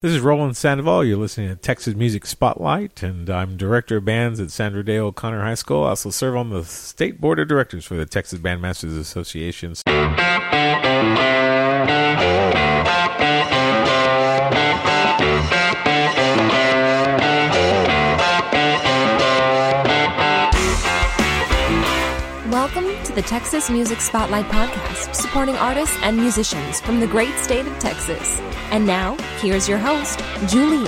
This is Roland Sandoval. You're listening to Texas Music Spotlight, and I'm director of bands at Sandra Day O'Connor High School. I also serve on the state board of directors for the Texas Bandmasters Association. Welcome to the Texas Music Spotlight Podcast, supporting artists and musicians from the great state of Texas. And now, here's your host, Julian.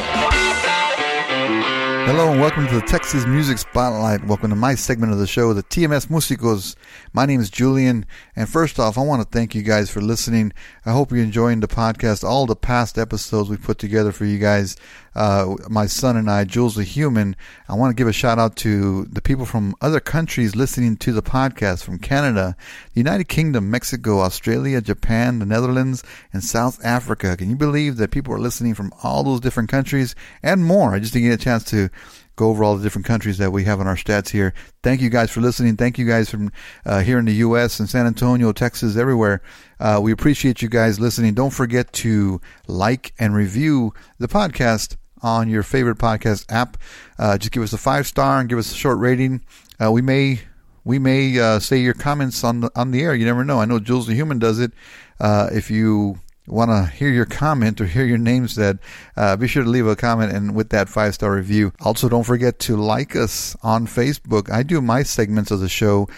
Hello and welcome to the Texas Music Spotlight. Welcome to my segment of the show, the TMS Musicos. My name is Julian, and first off, I want to thank you guys for listening. I hope you're enjoying the podcast, all the past episodes we put together for you guys. Uh, my son and I, Jules the Human. I want to give a shout out to the people from other countries listening to the podcast from Canada, the United Kingdom, Mexico, Australia, Japan, the Netherlands, and South Africa. Can you believe that people are listening from all those different countries and more? I just didn't get a chance to go over all the different countries that we have on our stats here. Thank you guys for listening. Thank you guys from uh, here in the U.S. and San Antonio, Texas, everywhere. Uh, we appreciate you guys listening. Don't forget to like and review the podcast on your favorite podcast app. Uh, just give us a five star and give us a short rating. Uh, we may we may uh, say your comments on the on the air. You never know. I know Jules the Human does it. Uh, if you want to hear your comment or hear your name said, uh, be sure to leave a comment and with that five star review. Also, don't forget to like us on Facebook. I do my segments of the show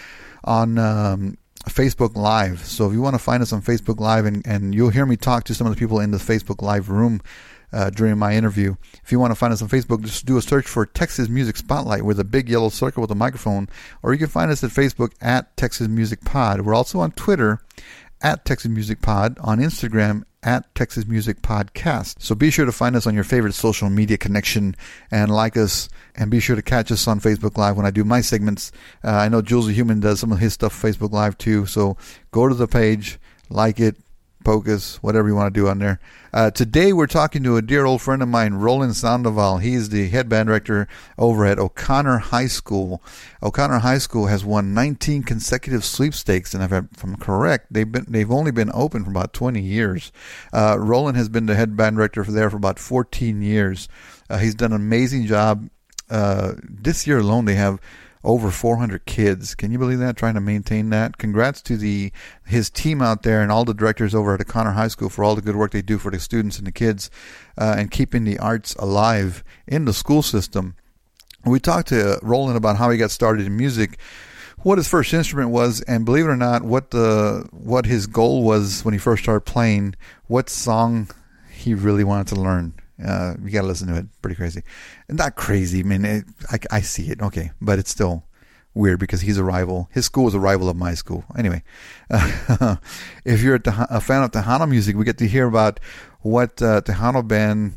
on. Um, Facebook Live. So if you want to find us on Facebook Live and, and you'll hear me talk to some of the people in the Facebook Live room uh, during my interview. If you want to find us on Facebook, just do a search for Texas Music Spotlight with a big yellow circle with a microphone, or you can find us at Facebook at Texas Music Pod. We're also on Twitter at Texas Music Pod, on Instagram at Texas Music Podcast. So be sure to find us on your favorite social media connection and like us and be sure to catch us on Facebook Live when I do my segments. Uh, I know Jules the Human does some of his stuff Facebook Live too. So go to the page, like it, poke us, whatever you want to do on there. Uh, today we're talking to a dear old friend of mine, Roland Sandoval. He's the head band director over at O'Connor High School. O'Connor High School has won 19 consecutive sweepstakes, and if I'm correct, they've been they've only been open for about 20 years. Uh, Roland has been the head band director for there for about 14 years. Uh, he's done an amazing job. Uh, this year alone, they have over 400 kids. Can you believe that? Trying to maintain that. Congrats to the his team out there and all the directors over at O'Connor High School for all the good work they do for the students and the kids, uh, and keeping the arts alive in the school system. We talked to Roland about how he got started in music, what his first instrument was, and believe it or not, what the what his goal was when he first started playing. What song he really wanted to learn. Uh, you gotta listen to it. Pretty crazy. Not crazy. I mean, it, I, I see it. Okay, but it's still weird because he's a rival. His school is a rival of my school. Anyway, uh, if you're a, a, fan of Tejano music, we get to hear about what uh, Tejano band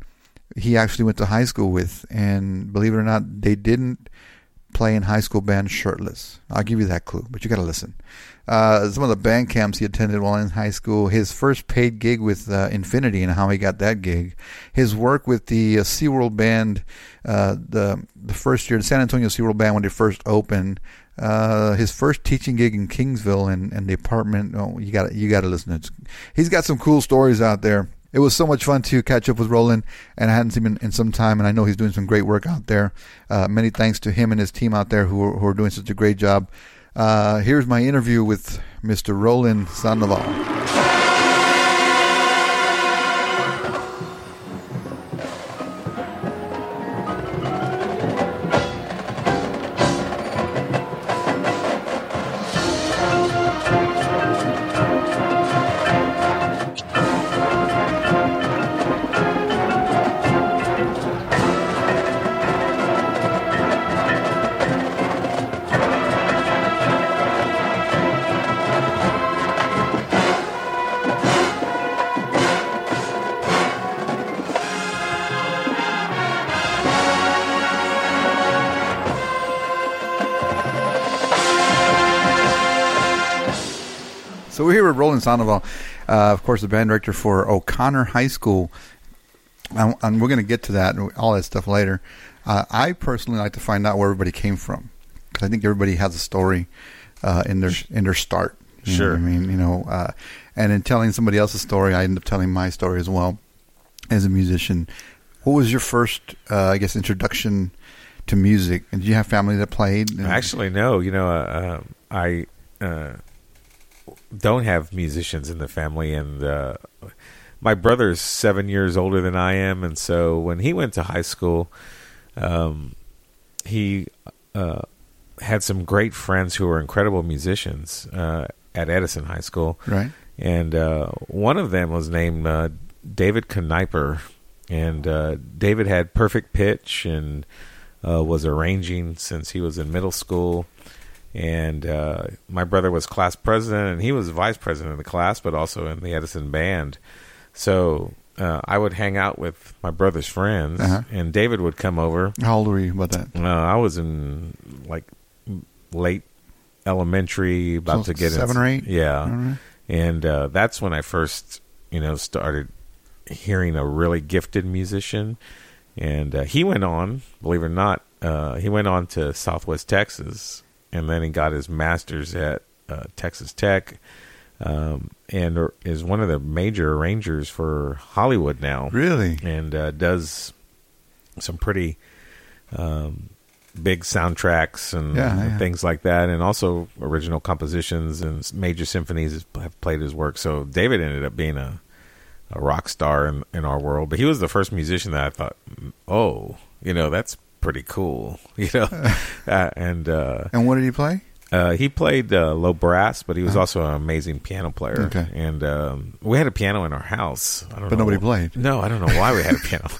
he actually went to high school with, and believe it or not, they didn't play in high school band shirtless. I'll give you that clue, but you got to listen uh, some of the band camps he attended while in high school, his first paid gig with uh, Infinity and how he got that gig, his work with the uh, SeaWorld band, uh, the the first year, the San Antonio SeaWorld band when they first opened, uh, his first teaching gig in Kingsville and, and the apartment. Oh, you got you got to listen. It's, he's got some cool stories out there. It was so much fun to catch up with Roland, and I hadn't seen him in, in some time, and I know he's doing some great work out there. Uh, many thanks to him and his team out there who are, who are doing such a great job. Uh, here's my interview with Mr. Roland Sandoval. So here with Roland Sandoval, uh, of course, the band director for O'Connor High School, and, and we're going to get to that and all that stuff later. Uh, I personally like to find out where everybody came from because I think everybody has a story uh, in their in their start. Sure, I mean, you know, uh, and in telling somebody else's story, I end up telling my story as well. as a musician. What was your first, uh, I guess, introduction to music? And did you have family that played? Actually, no. You know, uh, I uh, don't have musicians in the family, and uh, my brother's seven years older than I am, and so when he went to high school, um, he uh, had some great friends who were incredible musicians uh, at Edison High School, right? And uh, one of them was named uh, David Kniper, and uh, David had perfect pitch and uh, was arranging since he was in middle school. And uh, my brother was class president, and he was vice president of the class, but also in the Edison band. So uh, I would hang out with my brother's friends, Uh-huh. and David would come over. How old were you about that? Uh, I was in like late elementary, about So to get in- seven or eight? Yeah, and uh, that's when I first, you know, started hearing a really gifted musician. And uh, he went on, believe it or not, uh, he went on to Southwest Texas, and then he got his master's at uh, Texas Tech, um, and er- is one of the major arrangers for Hollywood now Really? and uh, does some pretty um, big soundtracks and Yeah, yeah. things like that, and also original compositions and major symphonies have played his work. So David ended up being a a rock star in, in our world, but he was the first musician that I thought, "Mm, oh, you know, that's pretty cool, you know, uh, and uh, And what did he play? Uh, he played uh, low brass, but he was also an amazing piano player. Uh-huh. Okay. And um, we had a piano in our house. I don't But know nobody played. No, I don't know why we had a piano.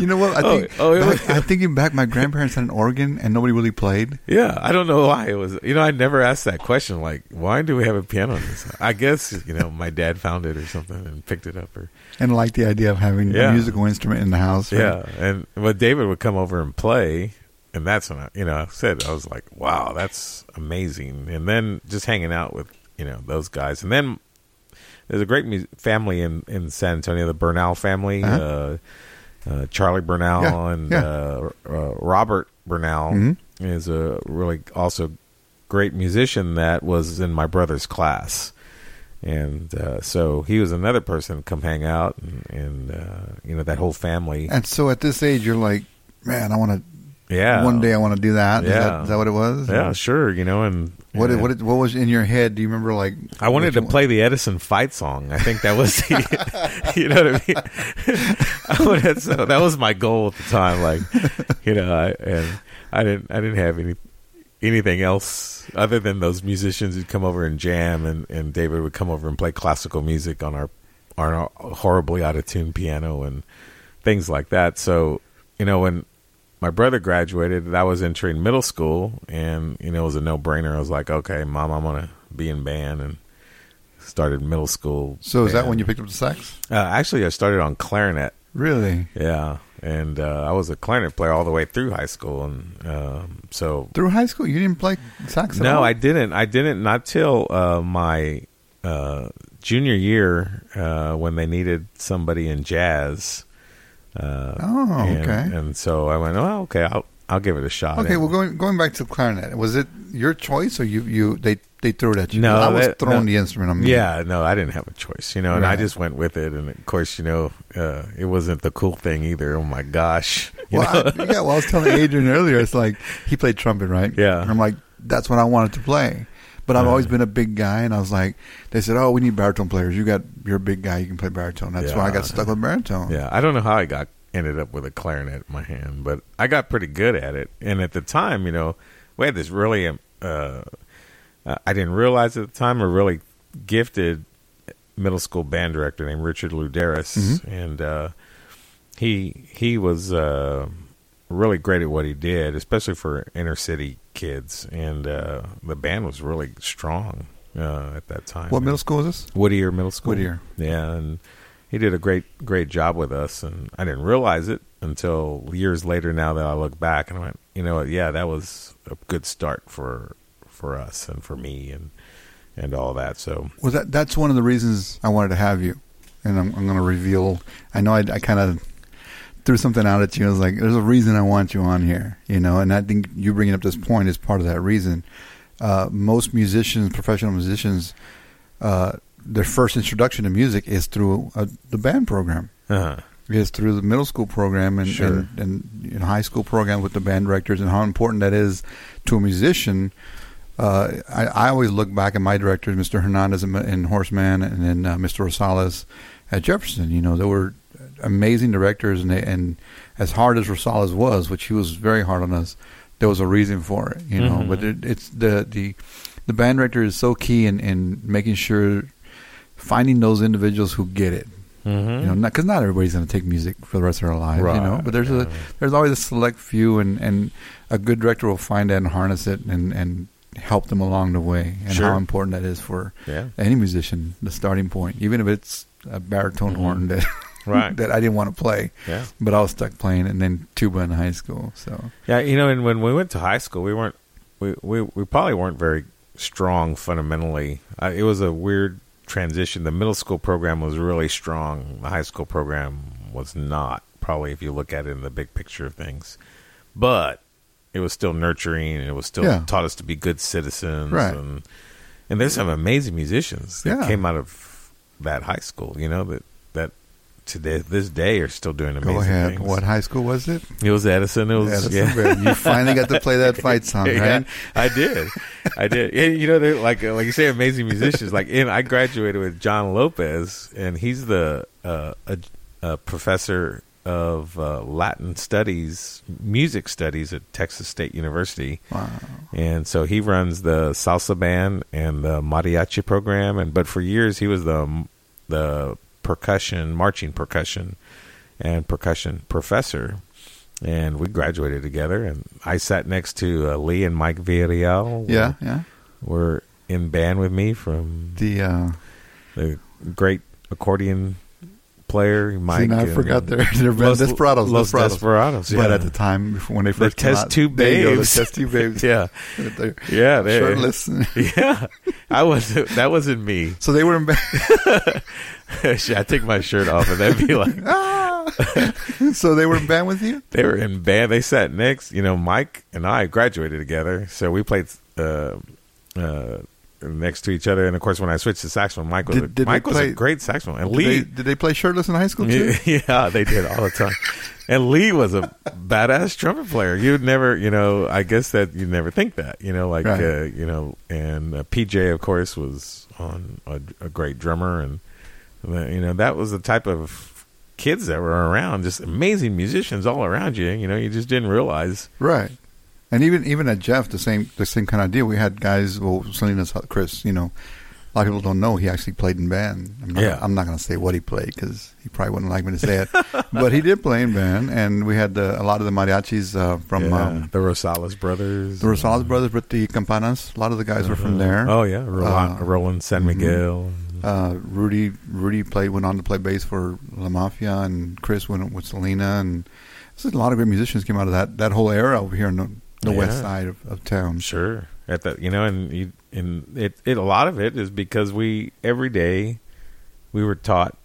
You know what? I Oh, think oh, was- back- I'm thinking back. My grandparents had an organ, and nobody really played. yeah, I don't know why it was. You know, I never asked that question. Like, why do we have a piano in this? I guess you know my dad found it or something and picked it up. Or And liked the idea of having Yeah. a musical instrument in the house. right? yeah, and but David would come over and play, and that's when I, you know, I said I was like, wow, that's amazing. And then just hanging out with you know those guys, and then there's a great mu- family in in San Antonio, the Bernal family, Uh-huh. uh uh, Charlie Bernal Yeah, and yeah. Uh, uh, Robert Bernal Mhm. is a really also great musician that was in my brother's class. And uh, so he was another person to come hang out, and, and uh, you know that whole family. And so at this age, you're like, man, I want to. Yeah. One day I want to do that. Is, Yeah. that, is that what it was? Yeah, sure. You know, and What yeah. what what was in your head? Do you remember? Like I wanted to you- play the Edison fight song. I think that was the, you know what I mean. I wanted, so that was my goal at the time. Like, you know, I, and I didn't, I didn't have any anything else other than those musicians who'd come over and jam, and and David would come over and play classical music on our on our horribly out of tune piano and things like that. So, you know, when my brother graduated, and I was entering middle school, and you know, it was a no brainer. I was like, okay, mom, I'm gonna be in band, and started middle school. So is that when you picked up the sax? Uh, actually, I started on clarinet. Really? Yeah, and uh, I was a clarinet player all the way through high school, and um, so Through high school, you didn't play sax at no, all? I didn't. I didn't. Not till uh, my uh, junior year uh, when they needed somebody in jazz. Uh, Oh, and, okay. And so I went, oh, okay, I'll I'll give it a shot. Okay, And- well, going going back to clarinet, was it your choice or you you they they threw it at you? No, I was that- throwing no. the instrument. on me. Yeah, no, I didn't have a choice, you know, and I just went with it. And of course, you know, uh, it wasn't the cool thing either. Oh my gosh, Well. I, yeah. Well, I was telling Adrian earlier. It's like he played trumpet, right? Yeah. And I'm like, that's what I wanted to play. But I've always been a big guy, and I was like, they said, "Oh, we need baritone players. You got you're a big guy. You can play baritone." That's why I got stuck with baritone. yeah, I don't know how I got ended up with a clarinet in my hand, but I got pretty good at it. And at the time, you know, we had this really, um, uh, I didn't realize at the time, a really gifted middle school band director named Richard Luderis, Mhm. and uh, he he was uh, really great at what he did, especially for inner city kids. And uh, the band was really strong uh, at that time. What And- middle school is this? Whittier Middle School. Whittier. Yeah, and he did a great great job with us, and I didn't realize it until years later. Now that I look back, and I went, you know, yeah, that was a good start for for us and for me and and all that. So Well, that that's one of the reasons I wanted to have you, and I'm, I'm going to reveal. I know I, I kind of threw something out at you. I was like, "There's a reason I want you on here," you know. And I think you bringing up this point is part of that reason. Uh, most musicians, professional musicians, uh, their first introduction to music is through uh the band program. Uh-huh. is through the middle school program and Sure. and, and you know, high school program with the band directors and how important that is to a musician. Uh, I, I always look back at my directors, Mr. Hernandez in, in Horseman, and then uh, Mr. Rosales at Jefferson. You know, they were amazing directors, and they, and as hard as Rosales was, which he was very hard on us, there was a reason for it. You know, Mhm. but it, it's the the the band director is so key in in making sure finding those individuals who get it. Mm-hmm. You know, because not everybody's going to take music for the rest of their lives. You know, but there's yeah. a there's always a select few, and and a good director will find that and harness it and and help them along the way, and Sure. how important that is for yeah. any musician. The starting point, even if it's a baritone Mhm. horn that Right. that I didn't want to play, Yeah. but I was stuck playing, and then tuba in high school. So Yeah, you know, and when we went to high school, we weren't we we, we probably weren't very strong fundamentally. Uh, it was a weird transition. The middle school program was really strong. The high school program was not. Probably if you look at it in the big picture of things, but it was still nurturing, and it was still Yeah. taught us to be good citizens. Right. And and there's some amazing musicians that Yeah. came out of that high school. You know that that to this- day are still doing amazing go ahead. things. What high school was it? It was Edison. It was Edison, yeah. You finally got to play that fight song, Yeah, right? I did. I did. And, you know, they're like like you say, amazing musicians. Like, in, I graduated with John Lopez, and he's the uh, a, a professor of uh, Latin studies, music studies at Texas State University. Wow. And so he runs the salsa band and the mariachi program. And but for years he was the the percussion, marching percussion, and percussion professor. And we graduated together. And I sat next to uh, Lee and Mike Villarreal. Yeah, yeah. were in band with me from The uh, the great accordion player Mike. see, now I and forgot their their Los, Desperados. Los Desperados. Desperados. But at the time, when they first came test out, tube there go, the babes. test tube babes. yeah, They're yeah, they shirtless. Yeah, I was. That wasn't me. so they were in band. I take my shirt off, and they'd be like, so they were in band with you. they were in band. They sat next. You know, Mike and I graduated together, so we played uh, uh, next to each other. And of course, when I switched to saxophone, Mike was Did- a, did Mike was a great saxophone, and Did Lee. they, did they play shirtless in high school too? Yeah, yeah, they did all the time. And Lee was a badass trumpet player. You'd never, you know, I guess that you'd never think that, you know, like, Right. uh, you know, and uh, PJ, of course, was on a, a great drummer. And, uh, you know, that was the type of kids that were around, just amazing musicians all around you. You know, you just didn't realize. Right. And even even at Jeff, the same the same kind of deal. We had guys. Well, Salinas, Chris. You know, a lot of people don't know he actually played in band. I'm not, Yeah. I'm not going to say what he played because he probably wouldn't like me to say it. but he did play in band, and we had uh, a lot of the mariachis uh, from yeah, um, the Rosales brothers. the Rosales brothers with the Campanas. A lot of the guys were from there. Oh, yeah. Roland, Uh, Roland San mhm. Miguel. Uh, Rudy Rudy played went on to play bass for La Mafia, and Chris went with Selena, and a lot of great musicians came out of that that whole era over here in the, Yeah. west side of, of town. Sure. At the you know, and you, and it, it a lot of it is because we every day we were taught,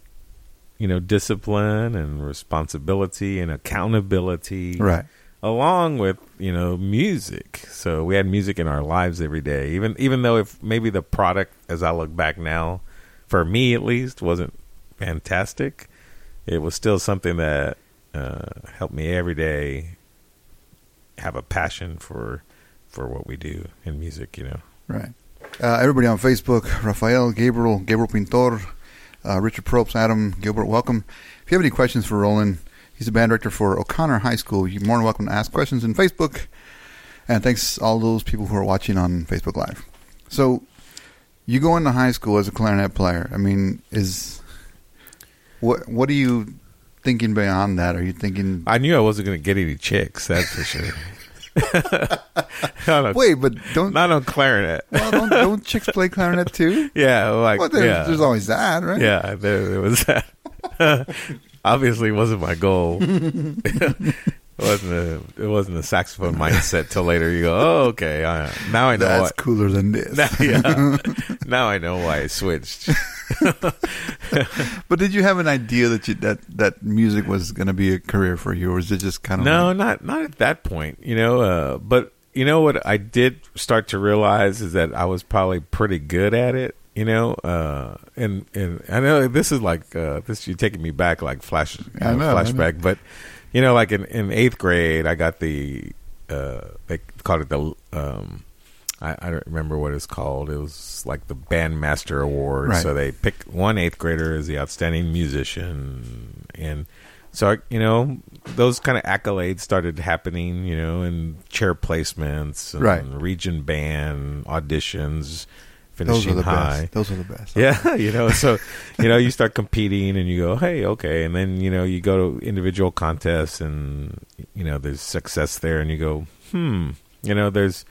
you know, discipline and responsibility and accountability, Right. Along with you know music. So we had music in our lives every day. Even even though if maybe the product, as I look back now, for me at least, wasn't fantastic, it was still something that uh, helped me every day have a passion for for what we do in music. You know. Right. Uh, everybody on Facebook, Rafael, Gabriel, Gabriel Pintor, uh, Richard Probst, Adam, Gilbert, welcome. If you have any questions for Roland, he's the band director for O'Connor High School. You're more than welcome to ask questions in Facebook. And thanks all those people who are watching on Facebook Live. So, you go into high school as a clarinet player. I mean, is what what do you thinking beyond that? Are you thinking? I knew I wasn't going to get any chicks. That's for sure. on, Wait, but don't not on clarinet. well, don't, don't chicks play clarinet too? yeah, like Well, there, yeah. there's always that, right? Yeah, there, there was that. Obviously, wasn't my goal. It wasn't a it wasn't a saxophone mindset till later. You go, oh, okay. I, now I know. That's why, cooler than this. now, yeah, now I know why I switched. But did you have an idea that you, that that music was going to be a career for you, or is it just kind of No, not not at that point. You know, uh, but you know what I did start to realize is that I was probably pretty good at it. you know, uh, and and I know this is like uh, this. You're taking me back like flash, know, I flashback, but you know, like in, in eighth grade, I got the uh, they called it the um, I, I don't remember what it's called. It was like the bandmaster award. Right. So they picked one eighth grader as the outstanding musician, and so you know those kind of accolades started happening. You know, and chair placements, and Right. region band auditions, finishing are the high. best. Those are the best. Yeah, you know, so you know, you start competing and you go, "Hey, okay." And then, you know, you go to individual contests and you know, there's success there and you go, "Hmm, you know, there's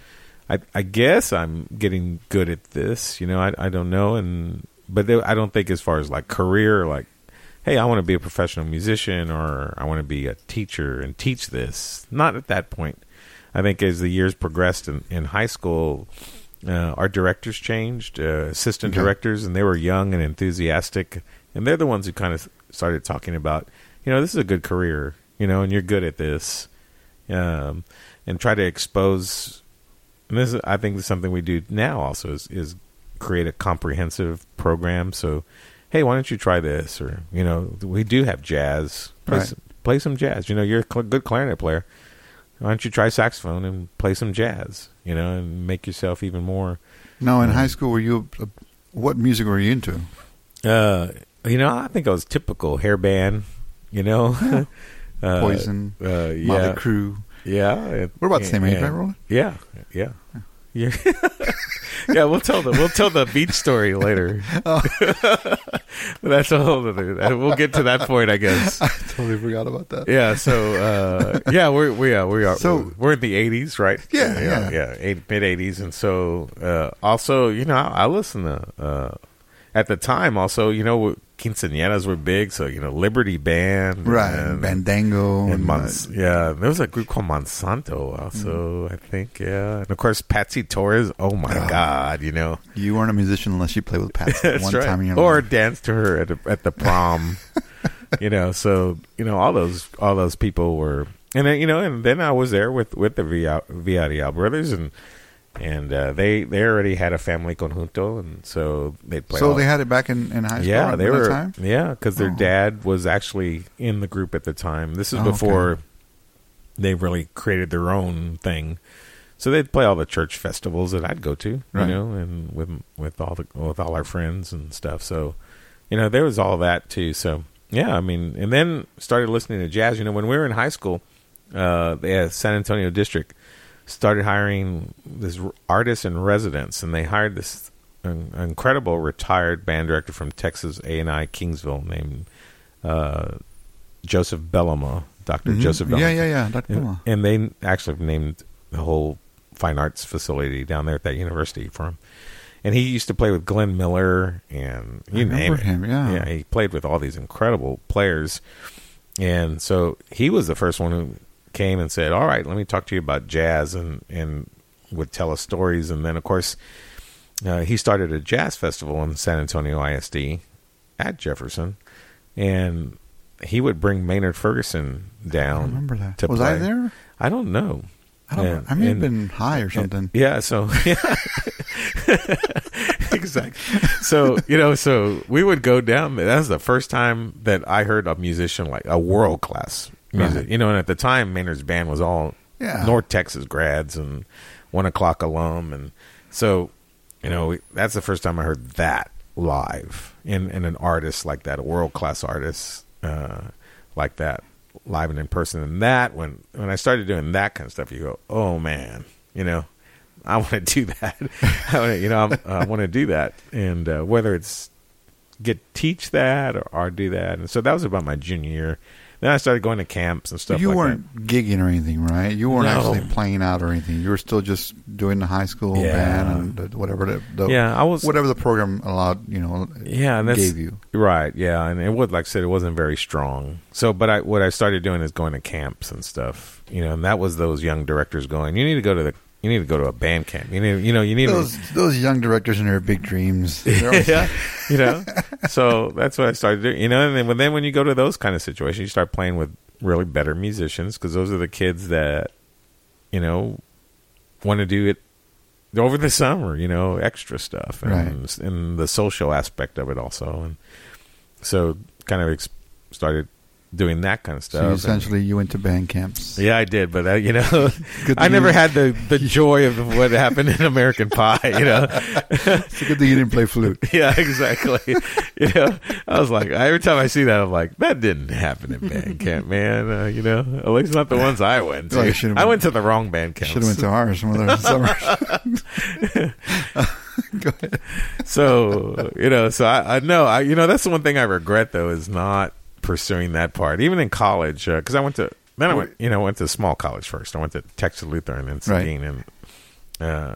I I guess I'm getting good at this, you know. I I don't know and but there, I don't think as far as like career like hey, I want to be a professional musician or I want to be a teacher and teach this. Not at that point. I think as the years progressed in, in high school, uh, our directors changed, uh, assistant Okay. directors, and they were young and enthusiastic. And they're the ones who kind of started talking about, you know, this is a good career, you know, and you're good at this. Um, and try to expose. And this, is, I think, is something we do now. Also, is, is create a comprehensive program. So, hey, why don't you try this? Or you know, we do have jazz. Play, Right. some, play some jazz. You know, you're a cl- good clarinet player. Why don't you try saxophone and play some jazz? You know, and make yourself even more. Now, in high school, were you? Uh, what music were you into? Uh, you know, I think I was typical hair band. You know, uh, Poison, Uh, Motley yeah, Crue. yeah. it- We're about the same age, right, Roland? Yeah, yeah, yeah. yeah, we'll tell the we'll tell the beach story later. Oh. That's a whole other. We'll get to that point, I guess. I totally forgot about that. Yeah. So uh, yeah, we're we are we are So- we're in the eighties, right? Yeah, yeah, yeah. yeah. mid eighties, and so uh, also you know I, I listen to uh, at the time also you know quinceañeras were big, so you know Liberty Band, Right, and, Bandango, and and, Mons- uh, yeah, there was a group called Monsanto also, I think, yeah, and of course Patsy Torres. Oh my Oh. God, you know, you weren't a musician unless you played with Patsy one right. time in your or danced to her at the, at the prom, you know. So you know, all those all those people were, and then you know, and then I was there with with the Via- Villarreal brothers, and and uh, they they already had a family conjunto, and so they play. So they had it back in, in high school. yeah, at they were. time. Yeah, because their Oh. dad was actually in the group at the time. This is Oh, okay. before they really created their own thing. So they'd play all the church festivals that I'd go to, Right. you know, and with with all the with all our friends and stuff. So, you know, there was all that too. So yeah, I mean, and then started listening to jazz. You know, when we were in high school, uh, the uh, San Antonio district started hiring this artists in residence, and they hired this in- incredible retired band director from Texas A and I Kingsville named uh, Joseph Bellamah, doctor Mhm. Joseph. Bellamah. Yeah, yeah, yeah. Dr. And, and they actually named the whole fine arts facility down there at that university for him. And he used to play with Glenn Miller and you name it. him, yeah. yeah, he played with all these incredible players. And so he was the first one who came and said, "All right, let me talk to you about jazz," and and would tell us stories. And then, of course, uh, he started a jazz festival in San Antonio ISD at Jefferson, and he would bring Maynard Ferguson down. I remember that. to Was I play. there? I don't know. I don't. And- I may have been high or something. Yeah, so yeah. exactly. So, you know, so we would go down. That was the first time that I heard a musician like a world class music. Right. You know, and at the time Maynard's band was all Yeah. North Texas grads and one o'clock alum and so, you know, that's the first time I heard that live in, in an artist like that, a world class artist uh, like that, live and in person. And that when when I started doing that kind of stuff, you go, oh man, you know, I want to do that. I wanna, you know, I'm, I want to do that, and uh, whether it's get teach that or, or do that, and so that was about my junior year. Then I started going to camps and stuff. you like weren't gigging or anything, right? You weren't No. actually playing out or anything. You were still just doing the high school Yeah. band and whatever the, the. Yeah, I was. whatever the program allowed. You know, Yeah, and that's gave you. right. Yeah, and it was like I said, it wasn't very strong. So, but I what I started doing is going to camps and stuff. You know, and that was those young directors going. You need to go to the. You need to go to a band camp. You need. You know. You need. Those those young directors and their big dreams. Always- yeah, you know. So that's what I started doing. You know, and then when then when you go to those kind of situations, you start playing with really better musicians because those are the kids that you know want to do it over the summer, you know, extra stuff and, Right. and the social aspect of it also, and so kind of ex- started doing that kind of So stuff. and- essentially you went to band camps. yeah, I did, but uh, you know, I never you- had the the joy of what happened in American Pie. You know, It's a good thing you didn't play flute. yeah, exactly. you know, I was like, every time I see that, I'm like, that didn't happen in band camp, man. Uh, you know, at least not the ones I went to. I went to the wrong band camp. Should have went to ours some other summers. Go ahead. so you know, so I, I know, I you know, that's the one thing I regret though is not pursuing that part, even in college, because I went to then I went, you know, went to small college first. I went to Texas Lutheran in Right. Seguin, and uh,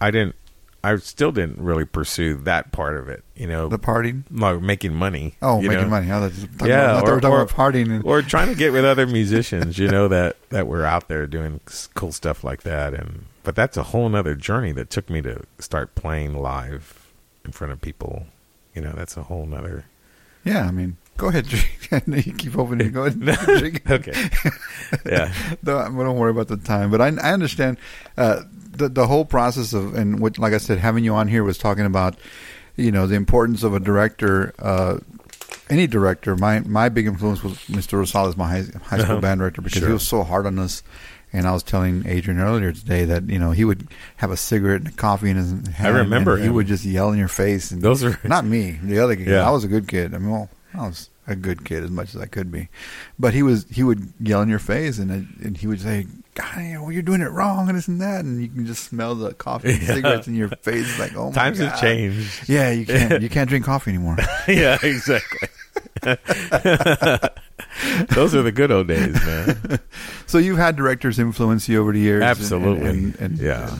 I didn't, I still didn't really pursue that part of it. You know, The partying. like making money. Oh, making know? money. Oh, Yeah, about, I thought we or- or- partying. And, or trying to get with other musicians, you know, that that were out there doing cool stuff like that. And but that's a whole nother journey that took me to start playing live in front of people. You know, that's a whole nother. yeah, I mean, go ahead, drink. I know you keep opening. Go ahead, drink. Okay, yeah, don't, don't worry about the time. But I, I understand uh, the the whole process of and what, like I said, having you on here was talking about, you know, the importance of a director. Uh, any director. My my big influence was Mr. Rosales, my high, high school Uh-huh. band director, because he was so hard on us. And I was telling Adrian earlier today that you know he would have a cigarette and a coffee in his hand. I remember he would just yell in your face. And Those are- not me, the other kid. Yeah. I was a good kid. I mean, well, I was a good kid as much as I could be, but he was he would yell in your face and and he would say, "God, know, you're doing it wrong and this and that," and you can just smell the coffee and Yeah. cigarettes in your face. It's like, oh my times God. have changed. Yeah, you can't you can't drink coffee anymore. yeah, exactly. Those are the good old days, man. so you've had directors influence you over the years, and- Absolutely. and- and- yeah.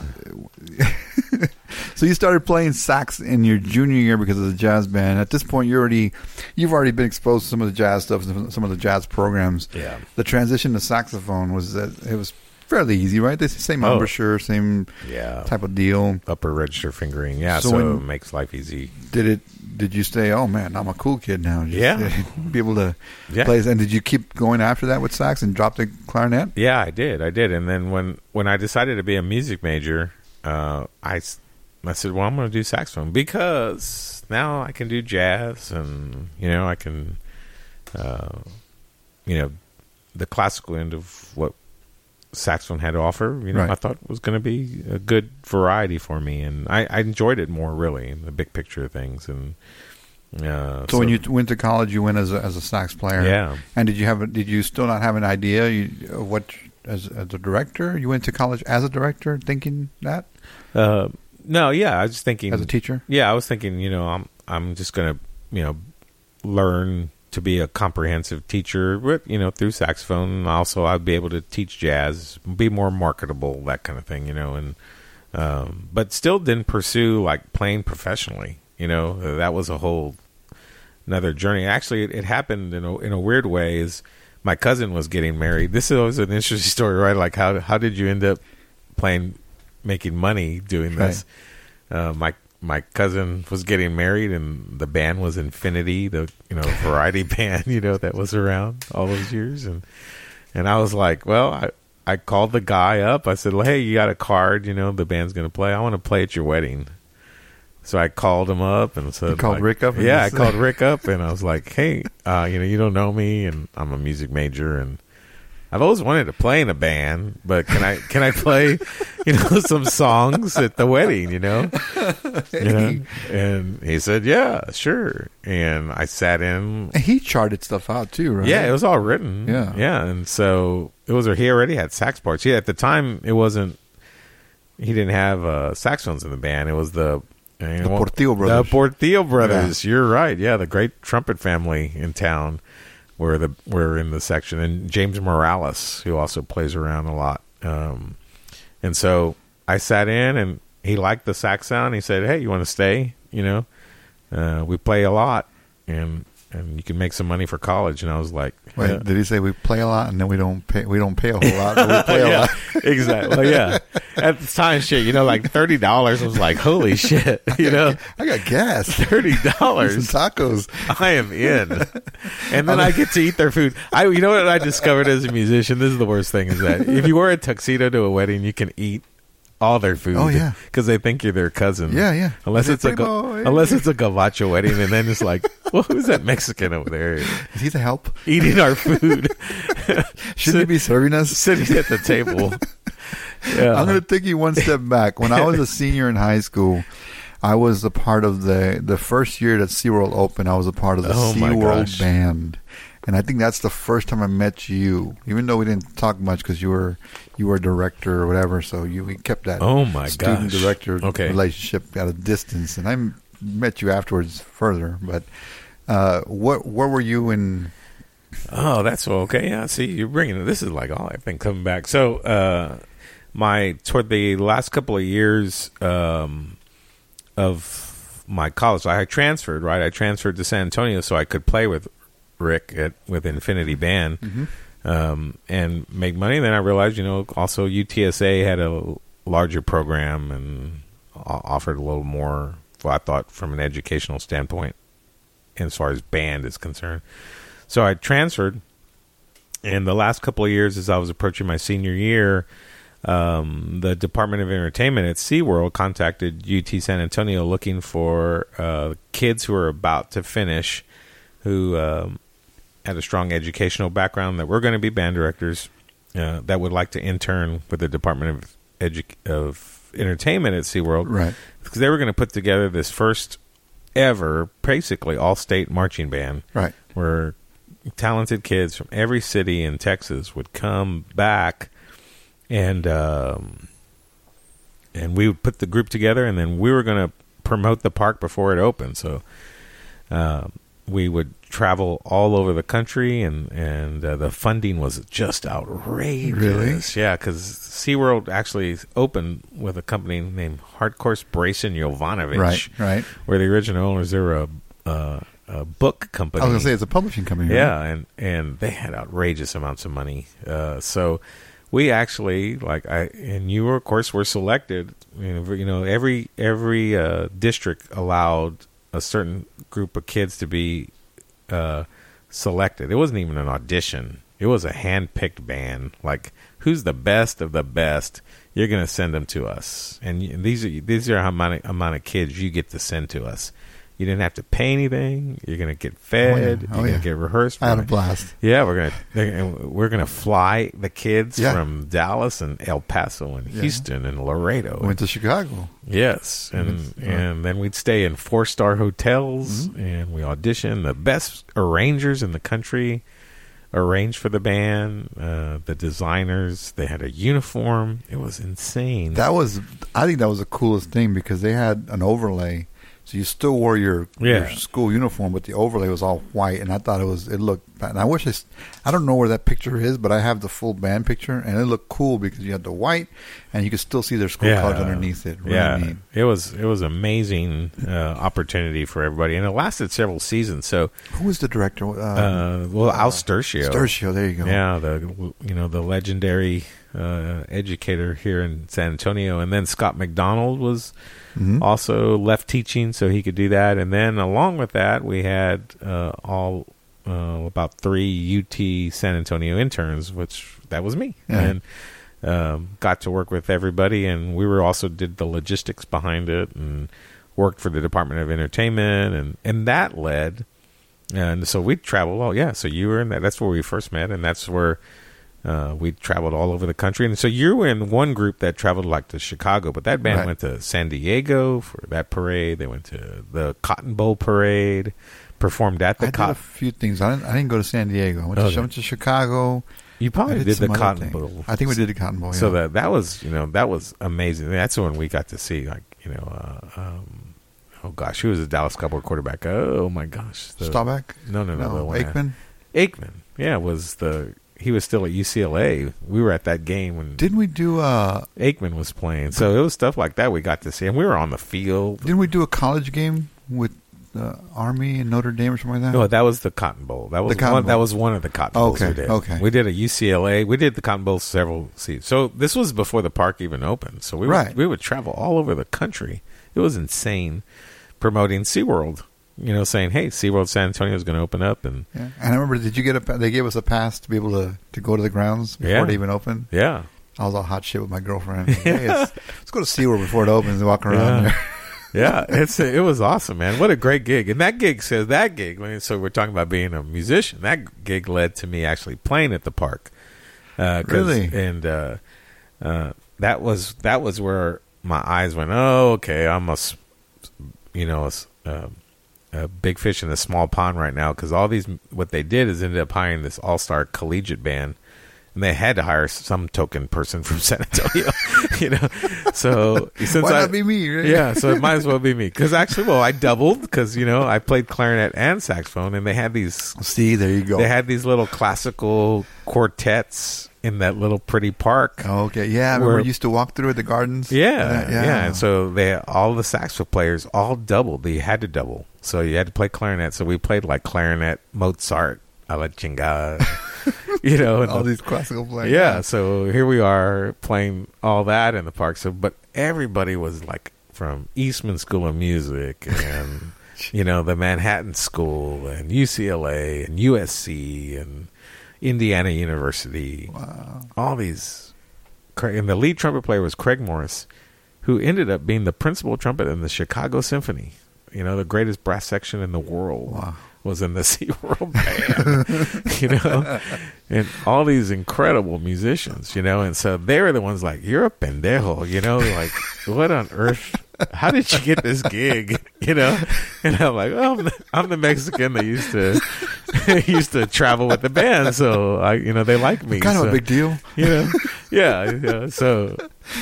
So you started playing sax in your junior year because of the jazz band. At this point, you already you've already been exposed to some of the jazz stuff, and some of the jazz programs. Yeah. The transition to saxophone was that it was fairly easy, right? The same Oh. embouchure, same Yeah. type of deal. Upper register fingering. Yeah, So so, it makes life easy. Did it? Did you say, "Oh man, I'm a cool kid now"? Just, Yeah. be able to Yeah. play. And did you keep going after that with sax and drop the clarinet? Yeah, I did. I did. And then when when I decided to be a music major, uh, I I said, well, I'm going to do saxophone because now I can do jazz, and you know, I can, uh, you know, the classical end of what saxophone had to offer. You know, Right. I thought was going to be a good variety for me, and I, I enjoyed it more really in the big picture of things. And uh, So, when you went to college, you went as a, as a sax player. Yeah. And did you have? A, did you still not have an idea you, of what as as a director? You went to college as a director, thinking that uh, no, yeah, I was just thinking as a teacher. Yeah, I was thinking, you know, I'm I'm just gonna, you know, learn to be a comprehensive teacher, with, you know, through saxophone. Also, I'd be able to teach jazz, be more marketable, that kind of thing, you know, and um, but still didn't pursue like playing professionally. You know, that was a whole another journey. Actually, it, it happened in a in a weird way. Is my cousin was getting married. This is always an interesting story, right? Like how how did you end up playing, making money doing this? Uh, my my cousin was getting married, and the band was Infinity, the you know variety band, you know that was around all those years, and and I was like, well, I I called the guy up. I said, well, hey, you got a card? You know the band's gonna play. I want to play at your wedding. So I called him up and said, You called like- Rick up Yeah, I called Rick up and I was like, hey, uh, you know, you don't know me, and I'm a music major, and I've always wanted to play in a band, but can I can I play, you know, some songs at the wedding, you know? You know? And he said, Yeah, sure. And I sat in he charted stuff out too, right? Yeah, it was all written. Yeah. Yeah. And so it was he already had sax parts. Yeah, at the time it wasn't he didn't have uh saxophones in the band. It was the you know, Portillo brothers. The Portillo brothers. You're right. Yeah, the great trumpet family in town were the were in the section, and James Morales, who also plays around a lot. Um, and so I sat in, and he liked the sax sound. He said, "Hey, you want to stay? You know, uh, we play a lot, and and you can make some money for college." And I was like, Wait, "Yeah." did he say we play a lot and then we don't pay? We don't pay a whole lot, but we play a lot. exactly. Well, yeah. At the time, shit, you know, like thirty dollars was like, holy shit, you know, I got gas. Thirty dollars tacos. I am in, and then I get to eat their food. I, you know, what I discovered as a musician. This is the worst thing: is that if you wear a tuxedo to a wedding, you can eat all their food. Oh, yeah. because they think you're their cousin. Yeah, yeah. Unless it's a boy. unless it's a gavacho wedding, and then it's like, well, who's that Mexican over there Is he the help? eating our food, Should he be serving us? sitting at the table? Yeah, I'm going to take you one step back. When I was a senior in high school, I was a part of the the first year that SeaWorld opened. I was a part of the Oh, SeaWorld band, and I think that's the first time I met you. Even though we didn't talk much because you were you were a director or whatever, so you we kept that Oh, my student gosh. director Okay. relationship at a distance. And I met you afterwards further. But uh, what where were you in? Oh, that's okay. Yeah, see, you're bringing this is like all I've been coming back. So, uh, my toward the last couple of years um, of my college, I transferred. Right, I transferred to San Antonio so I could play with Rick at with Infinity Band um, and make money. And then I realized, you know, also UTSA had a larger program and offered a little more. Well, I thought from an educational standpoint, as far as band is concerned. So I transferred, and the last couple of years, as I was approaching my senior year, um, the Department of Entertainment at SeaWorld contacted UT San Antonio looking for uh, kids who are about to finish, who um, had a strong educational background that were going to be band directors, uh, that would like to intern with the Department of Edu- of Entertainment at SeaWorld Right. because they were going to put together this first ever, basically all state marching band, Right. where talented kids from every city in Texas would come back, and um, and we would put the group together, and then we were going to promote the park before it opened. So um we would travel all over the country, and and uh, the funding was just outrageous. Really? Yeah, because SeaWorld actually opened with a company named Harcourt Brace Jovanovich, Right. Right. where the original owners they were a, uh, a book company. I was going to say it's a publishing company. right? Yeah, and and they had outrageous amounts of money. Uh, so we actually like I and you were of course were selected. You know, you know every every uh, district allowed a certain group of kids to be uh, selected. It wasn't even an audition. It was a hand picked band. Like who's the best of the best? You're going to send them to us, and these are these are how of, amount of kids you get to send to us. You didn't have to pay anything. You're going to get fed. Oh, yeah. You're Oh, going to get rehearsed. I had a blast. yeah, we're gonna we're gonna fly the kids Yeah. from Dallas and El Paso and Yeah. Houston and Laredo. Went to Chicago. yes, and and then we'd stay in four star hotels Mm-hmm. and we auditioned the best arrangers in the country. Arranged for the band, uh, the designers. They had a uniform. It was insane. That was, I think that was the coolest thing because they had an overlay, so you still wore your, Yeah. your school uniform, but the overlay was all white, and I thought it was it looked. bad. And I wish I, I don't know where that picture is, but I have the full band picture, and it looked cool because you had the white, and you could still see their school colors underneath it. Really yeah, neat. it was it was amazing uh, opportunity for everybody, and it lasted several seasons. So, Who was the director? Uh, uh, well, Al Sturchio, Sturchio. There you go. Yeah, the you know the legendary uh, educator here in San Antonio, and then Scott McDonald was Mhm. also left teaching, so he could do that. And then along with that, we had uh, all uh, about three UT San Antonio interns, which that was me, and um, got to work with everybody. And we were also did the logistics behind it and worked for the Department of Entertainment, and and that led. And so we traveled. Oh yeah, so you were in that. That's where we first met, and that's where uh, we traveled all over the country. And so you were in one group that traveled like to Chicago, but that band Right. went to San Diego for that parade. They went to the Cotton Bowl parade, performed at I the did a few things. I didn't, I didn't go to San Diego. I went, Okay. to, I went to Chicago. You probably did, the Cotton things. Bowl. I think we did the Cotton Bowl. So that that was you know that was amazing. That's when we got to see like you know. Uh, um, Oh gosh, who was the Dallas Cowboy quarterback? Oh my gosh, the, Staubach. No, no, no, the No, Aikman. Aikman, yeah, was the he was still at UCLA. We were at that game when Didn't we do uh Aikman was playing. So it was stuff like that we got to see, and we were on the field. Didn't we do a college game with the Army and Notre Dame or something like that? No, that was the Cotton Bowl. That was Cotton one. That was one of the Cotton Bowls Okay, we did. okay. We did a UCLA. We did the Cotton Bowl several seasons. So this was before the park even opened. So we Right. would, we would travel all over the country. It was insane promoting SeaWorld. You know, saying, "Hey, SeaWorld San Antonio is going to open up," and Yeah. And I remember, did you get a? They gave us a pass to be able to to go to the grounds before Yeah. they even opened. yeah, I was all hot shit with my girlfriend. Hey, let's, let's go to SeaWorld before it opens and walk around Yeah. there. yeah, it's it was awesome, man. What a great gig! And that gig says that gig. I mean, so we're talking about being a musician. That gig led to me actually playing at the park. Uh, Really? And uh, uh, that was that was where my eyes went. Oh, okay, I'm a, you know, a, um, a big fish in a small pond right now. Because all these, what they did is ended up hiring this all star collegiate band. And they had to hire some token person from San Antonio, you know. So since Why I, not be me? Right? yeah, so it might as well be me because actually, well, I doubled because you know I played clarinet and saxophone, and they had these See, there you go. they had these little classical quartets in that little pretty park. Oh, okay. Yeah, Where- we used to walk through the gardens. Yeah, yeah. yeah, And so they all the saxophone players all doubled. They had to double, so you had to play clarinet. So we played like clarinet, Mozart, a la you know, and all the- these classical players. yeah, so here we are playing all that in the park. So, but everybody was like from Eastman School of Music and you know the Manhattan School and UCLA and USC and Indiana University. Wow. All these, and the lead trumpet player was Craig Morris, who ended up being the principal trumpet in the Chicago Symphony. You know, the greatest brass section in the world Wow. was in the SeaWorld band. you know, and all these incredible musicians, you know, and so they were the ones like, "You're a pendejo," you know, like, what on earth? How did you get this gig? You know, and I'm like, oh, I'm the, I'm the Mexican that used to used to travel with the band, so I, you know, they like me. Kind of a big deal. you know, yeah, yeah. So,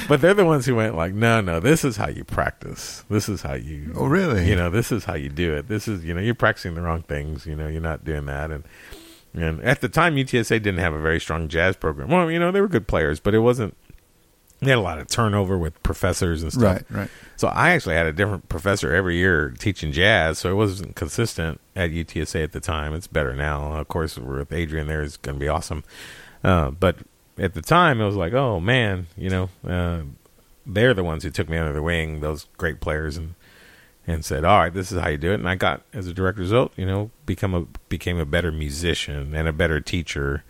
but they're the ones who went like, no, no, this is how you practice. This is how you. Oh, really? You know, this is how you do it. This is, you know, you're practicing the wrong things. You know, you're not doing that. And and at the time, UTSA didn't have a very strong jazz program. Well, you know, they were good players, but it wasn't. They had a lot of turnover with professors and stuff. Right, right. So I actually had a different professor every year teaching jazz, so it wasn't consistent at UTSA at the time. It's better now. Of course, with Adrian there is going to be awesome. Uh, but at the time, it was like, oh man, you know, uh, they're the ones who took me under their wing, those great players, and and said, all right, this is how you do it. And I got, as a direct result, you know, become a became a better musician and a better teacher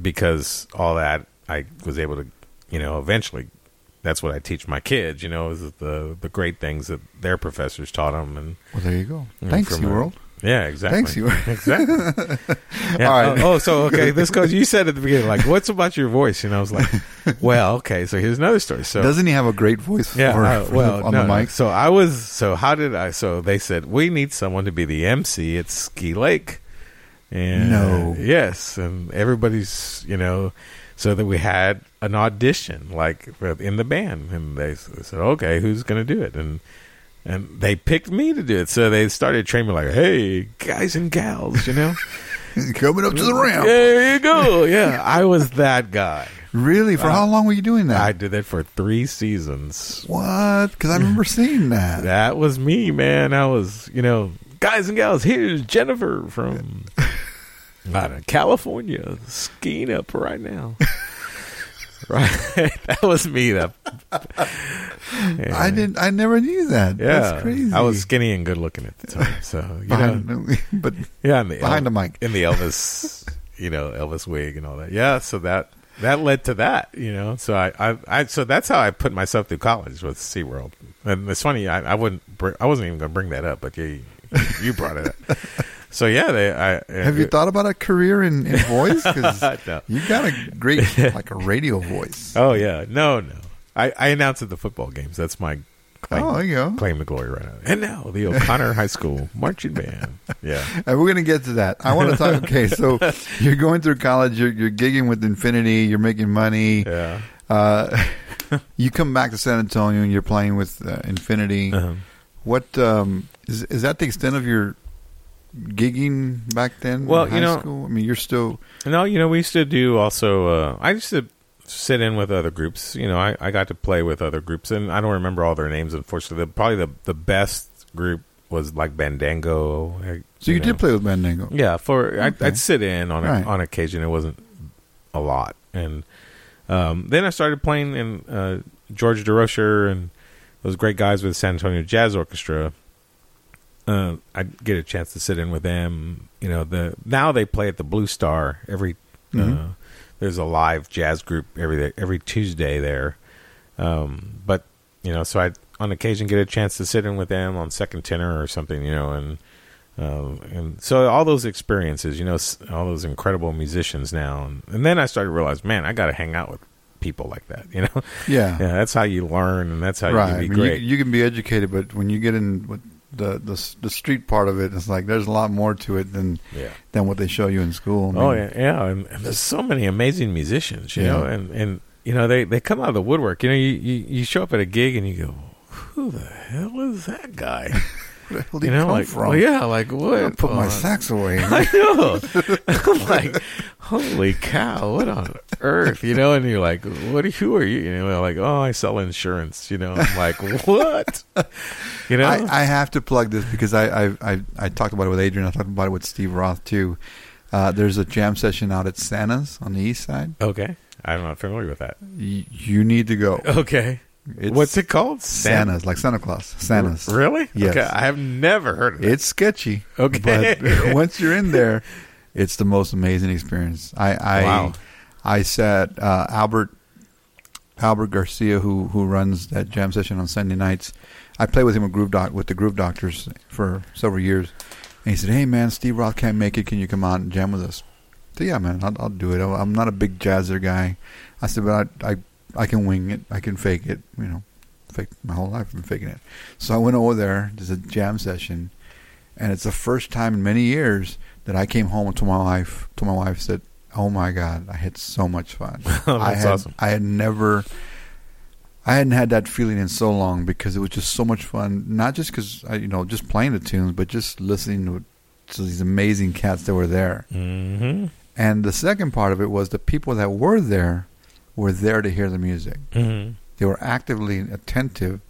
because all that I was able to, you know, eventually that's what I teach my kids. You know, is the the great things that their professors taught them, and Well, there you go. and Thanks, from a- SeaWorld. Yeah, exactly. Thanks, SeaWorld. exactly. Yeah. All right. Oh, oh, so okay, this goes. You said at the beginning, like, what's about your voice? And I was like, well, okay. So here's another story. So Doesn't he have a great voice yeah, for, uh, well, the, on no, the no. mic? So I was. So how did I? So they said we need someone to be the MC at Ski Lake. And No. yes, and everybody's you know, so that we had an audition like in the band, and they said, okay, who's going to do it? And and they picked me to do it. So they started training me like, hey, guys and gals, you know, Coming up to the ramp. there you go. Yeah, I was that guy. Really? For how uh, long were you doing that? I did that for three seasons. what? Because I remember seeing that. That was me, man. I was, you know, guys and gals. Here's Jennifer from out of California, skiing up right now. right, that was me. That Yeah. I didn't. I never knew that. Yeah, That's crazy. I was skinny and good looking at the time, so you know, but yeah, in the behind El- the mic. in the Elvis, you know, Elvis wig and all that. Yeah, so that that led to that, you know. So I, I, I so that's how I put myself through college with SeaWorld. And it's funny, I, I wouldn't, br- I wasn't even going to bring that up, but you, you brought it up. So yeah, they. I have you thought about a career in, in voice? Because No. you got a great, like a radio voice. Oh yeah, no, no. I, I announce at the football games. That's my claim, Oh, there you go. claim to glory right now. And now the O'Connor High School marching band. Yeah. And we're going to get to that. I want to talk. Okay, so you're going through college. You're, you're gigging with Infinity. You're making money. Yeah. Uh, you come back to San Antonio and you're playing with uh, Infinity. Uh-huh. What um, is is that the extent of your gigging back then? Well, in you high know- school? I mean, you're still No, you know, we used to do also. Uh, I used to sit in with other groups. You know, I, I got to play with other groups, and I don't remember all their names. Unfortunately, the, probably the the best group was like Bandango. so you, know. did play with Bandango? Yeah, for I'd, Okay. I'd sit in on a, Right. on occasion. It wasn't a lot, and um, then I started playing in uh, George DeRocher and those great guys with the San Antonio Jazz Orchestra. Uh, I'd get a chance to sit in with them. You know, the now they play at the Blue Star every. Uh, Mhm. there's a live jazz group every every Tuesday there. Um, but you know, so I on occasion get a chance to sit in with them on second tenor or something, you know, and um, and so all those experiences, you know, all those incredible musicians now, and, and then I started to realize, man, I got to hang out with people like that, you know. Yeah. yeah, that's how you learn, and that's how right. you I can be mean, great. You, you can be educated, but when you get in with the, the the street part of it, it's like there's a lot more to it than yeah. than what they show you in school. I oh, mean, Oh yeah, yeah, and, and there's so many amazing musicians, you Yeah. know, and and you know they they come out of the woodwork. You know, you, you you show up at a gig and you go, who the hell is that guy? Where the hell did You know, come like from? well, yeah, like what? put my on- sax away. I know. I'm like, holy cow, what on earth? You know, and you're like, what? Are, who are you? You know, like, oh, I sell insurance. You know, I'm like, what? You know, I, I have to plug this because I, I I I talked about it with Adrian. I talked about it with Steve Roth too. Uh, there's a jam session out at Santa's on the east side. okay, I'm not familiar with that. Y- you need to go. Okay, It's what's it called? Santa's, like Santa Claus. Santa's. Really? Yes. Okay, I have never heard of it. It's sketchy. Okay. But once you're in there, it's the most amazing experience. I I, Wow. I sat uh, Albert Albert Garcia, who who runs that jam session on Sunday nights. I played with him with Groove Doc with the Groove Doctors for several years, and he said, "Hey man, Steve Roth can't make it. Can you come out and jam with us?" Said, "Yeah, man, I'll, I'll do it. I'm not a big jazzer guy." I said, "But I, I I can wing it. I can fake it. You know, fake my whole life. I've been faking it." So I went over there. There's a jam session, and it's the first time in many years that I came home to my wife. To my wife said, "Oh my God, I had so much fun. Oh, I had, awesome. I had never." I hadn't had that feeling in so long because it was just so much fun. Not just because I, you know, just playing the tunes, but just listening to, to these amazing cats that were there. Mm-hmm. And the second part of it was the people that were there were there to hear the music. Mm-hmm. They were actively attentive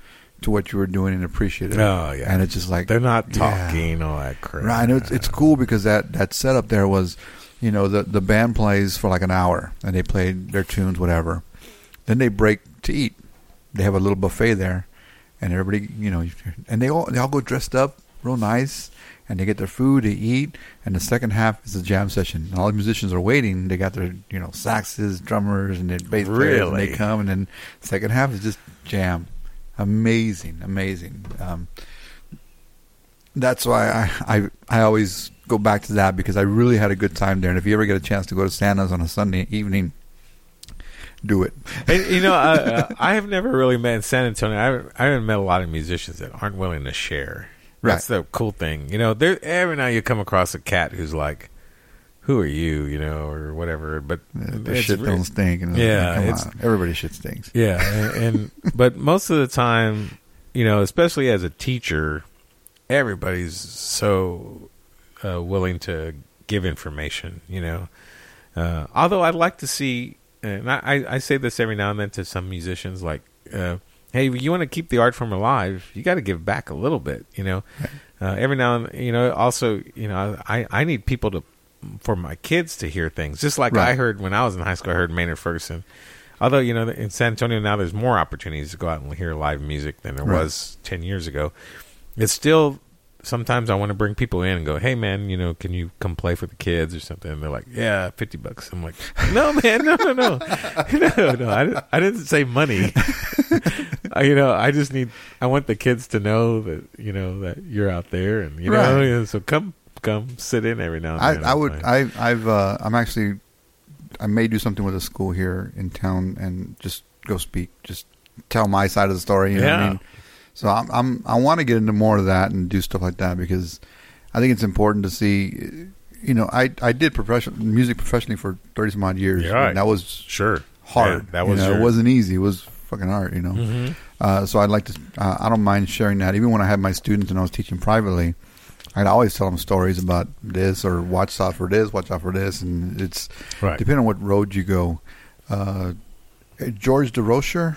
to what you were doing and appreciative. Oh yeah, And it's just like they're not yeah. talking all that crap. Right, and it's it's cool because that that setup there was, you know, the the band plays for like an hour and they played their tunes, whatever. Then they break to eat. They have a little buffet there, and everybody, you know, and they all they all go dressed up real nice, and they get their food, they eat, and the second half is a jam session. And all the musicians are waiting. They got their you know saxes, drummers, and their bass players, and they come, and then second half is just jam. Amazing, amazing. Um, that's why I, I I always go back to that because I really had a good time there. And if you ever get a chance to go to Santa's on a Sunday evening, do it. And, you know, I, uh, I have never really met in San Antonio. I haven't, I haven't met a lot of musicians that aren't willing to share. That's the cool thing. You know, there every now you come across a cat who's like, "Who are you?" You know, or whatever. But The shit don't stink. And Yeah, come it's- on. everybody shit stinks. Yeah, and, and but most of the time, you know, especially as a teacher, everybody's so uh, willing to give information. You know, uh, although I'd like to see, and I, I say this every now and then to some musicians, like, uh, "Hey, you want to keep the art form alive? You got to give back a little bit." You know, uh, every now and you know, also, you know, I I need people to for my kids to hear things, just like Right. I heard when I was in high school. I heard Maynard Ferguson. Although you know in San Antonio now there's more opportunities to go out and hear live music than there Right. was ten years ago. It's still sometimes I want to bring people in and go, hey man, you know, can you come play for the kids or something? And they're like, yeah, fifty bucks. I'm like, no man, no no no, no no. I, I didn't say money. I, you know, I just need. I want the kids to know that you know that you're out there and you know. Right. So come come sit in every now and then. I and would. I, I've. Uh, I'm actually. I may do something with a school here in town and just go speak. Just tell my side of the story. You know what I Yeah. mean? So I'm. I'm I want to get into more of that and do stuff like that because I think it's important to see. You know, I I did professional music professionally for thirty some odd years. Yeah. and that was sure hard. Yeah, that you was know, your- it wasn't easy. It was fucking hard. You know. Mhm. Uh, so I'd like to. Uh, I don't mind sharing that. Even when I had my students and I was teaching privately, I'd always tell them stories about this or watch out for this, watch out for this, and it's Right. depending on what road you go. Uh, George DeRocher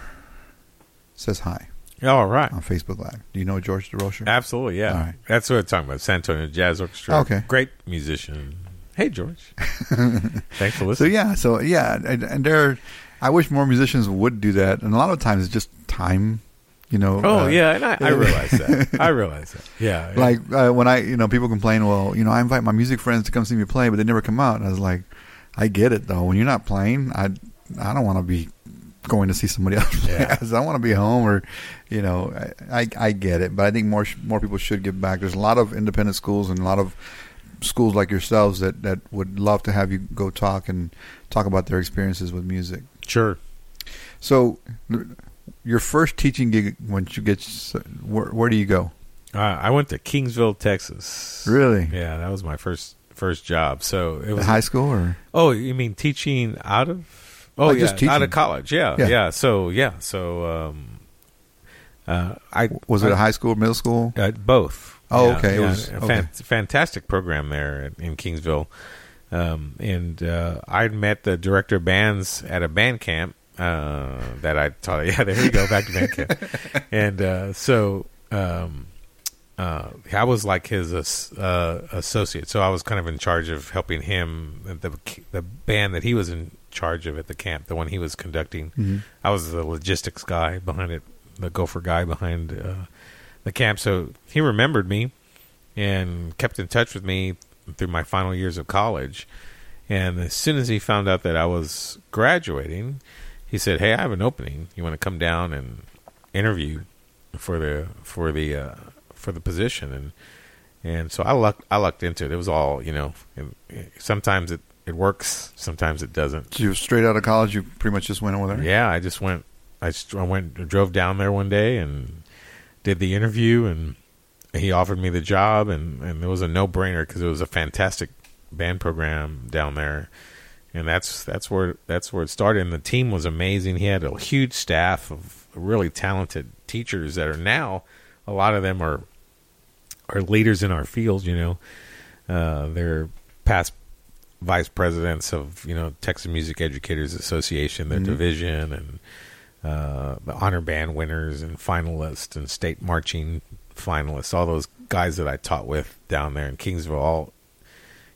says hi All right. on Facebook Live. Do you know George DeRocher? Absolutely, yeah. All right. That's what I'm talking about. San Antonio Jazz Orchestra. Okay. Great musician. Hey, George. Thanks for listening. So yeah, so yeah, and, and there, I wish more musicians would do that, and a lot of times it's just time. You know. oh, uh, yeah, and I, I realize that. I realize that. Yeah. like uh, when I, you know, people complain, well, you know, I invite my music friends to come see me play, but they never come out. And I was like, I get it though. When you're not playing, I I don't want to be going to see somebody else. play. Yeah. I want to be home, or you know, I, I I get it. But I think more sh- more people should give back. There's a lot of independent schools and a lot of schools like yourselves that that would love to have you go talk and talk about their experiences with music. Sure. So, your first teaching gig, once you get, where, where do you go? Uh, I went to Kingsville, Texas. Really? Yeah, that was my first first job. So it was high school or? Oh, you mean teaching out of? Oh, Like yeah, just teaching. out of college. Yeah, Yeah. yeah, So yeah, so um, uh, I Was it I, a high school, middle school? Uh, both. Oh, Yeah, okay, it was- a okay. fan- fantastic program there in Kingsville, um, and uh, I met the director of bands at a band camp uh, that I taught. Yeah, there you go, back to band camp, and uh, so. Um, uh, I was like his uh, associate, so I was kind of in charge of helping him the the band that he was in charge of at the camp, the one he was conducting. Mhm. I was the logistics guy behind it, the gopher guy behind uh, the camp. So he remembered me and kept in touch with me through my final years of college. And as soon as he found out that I was graduating, he said, "Hey, I have an opening. You want to come down and interview for the for the uh, for the position?" And and so I lucked I lucked into it. It was all you know. and sometimes it it works, sometimes it doesn't. So you were straight out of college. You pretty much just went over there. Yeah, I just went. I, just, I went, drove down there one day and did the interview, and he offered me the job, and and it was a no brainer because it was a fantastic band program down there, and that's that's where that's where it started. And the team was amazing. He had a huge staff of really talented teachers that are now a lot of them are are leaders in our field. You know, uh, they're past vice presidents of you know Texas Music Educators Association, their Mhm. division, and uh, the honor band winners and finalists and state marching finalists. All those guys that I taught with down there in Kingsville all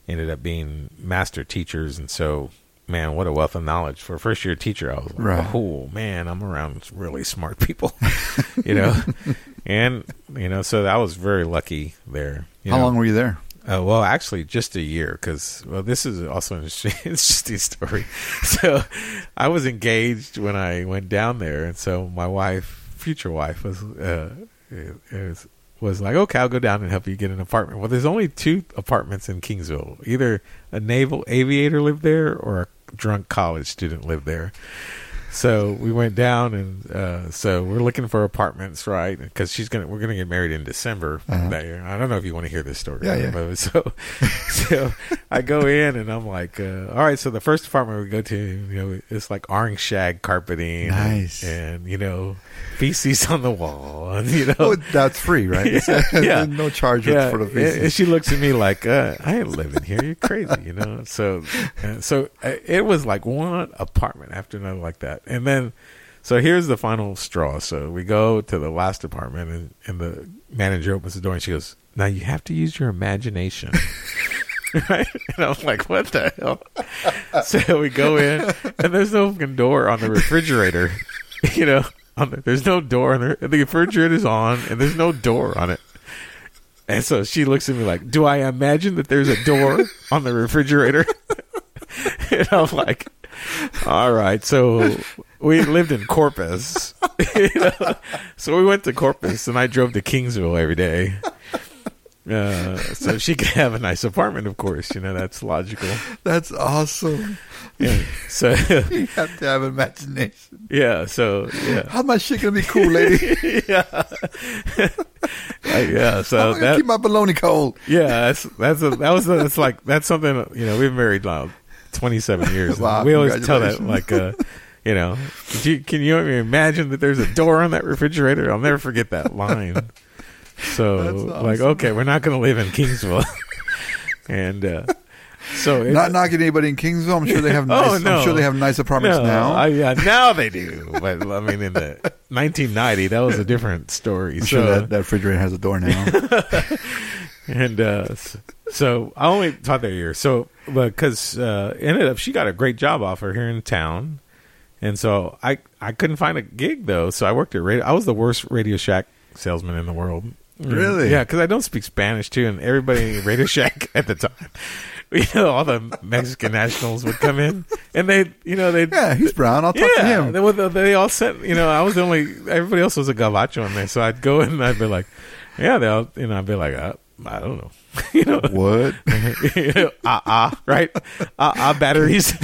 ended up being master teachers, and so. Man, what a wealth of knowledge for a first year teacher! I was like, Right. "Oh man, I'm around really smart people," you know, and you know, so I was very lucky there. you How know. long were you there? Uh, well, actually, just a year because well, this is also an interesting, interesting story. So, I was engaged when I went down there, and so my wife, future wife, was uh, is, was like, "Okay, I'll go down and help you get an apartment." Well, there's only two apartments in Kingsville. Either a naval aviator lived there, or a drunk college student lived there. So we went down, and uh, so we're looking for apartments, right? Because she's gonna, we're gonna get married in December Uh-huh. that year. I don't know if you want to hear this story. Yeah, yeah. But so, so I go in, and I'm like, uh, all right. So the first apartment we go to, you know, it's like orange shag carpeting, Nice. and, and you know, feces on the wall, and you know, Oh, that's free, right? Yeah, yeah. no charge yeah, for the fees. And she looks at me like, uh, I ain't living here. You're crazy, you know? So, so uh, it was like one apartment after another like that. And then, so here's the final straw. So we go to the last apartment and, and the manager opens the door and she goes, now you have to use your imagination. right? And I'm like, what the hell? So we go in and there's no fucking door on the refrigerator, you know? The, there's no door on the, the refrigerator's on and there's no door on it. And so she looks at me like, "Do I imagine that there's a door on the refrigerator?" and I'm like, "All right." So we lived in Corpus, you know? so we went to Corpus, and I drove to Kingsville every day. Uh, so she could have a nice apartment, of course. You know that's logical. That's awesome. Yeah. So You have to have imagination. yeah. So yeah. How my shit gonna be cool, lady? yeah. Uh, yeah. So that keep my bologna cold? Yeah, that's that's a, that was a, that's like that's something you know we've married now twenty seven years. Wow, we always tell that like uh, you know, you, can you imagine that there's a door on that refrigerator? I'll never forget that line. So That's like, okay, we're not going to live in Kingsville, and uh, so it, Not knocking anybody in Kingsville. I'm sure they have nice. Oh, no. I'm sure they have nice apartments no, now. I, yeah, now they do, but I mean, in the 1990, that was a different story. I'm so sure that, that refrigerator has a door now. And uh, so I only taught that year. So because uh, ended up she got a great job offer here in town, and so I I couldn't find a gig though. So I worked at radio. I was the worst Radio Shack salesman in the world. Really? Yeah, because I don't speak Spanish too, and everybody in Radio Shack at the time, you know, all the Mexican nationals would come in, and they, you know, they, Yeah, he's brown. I'll talk to him. they, they all said, you know, I was the only, everybody else was a gabacho in there, so I'd go in and I'd be like, yeah, they'll, you know, I'd be like, uh, I don't know, you know, What? ah ah, right, ah ah batteries.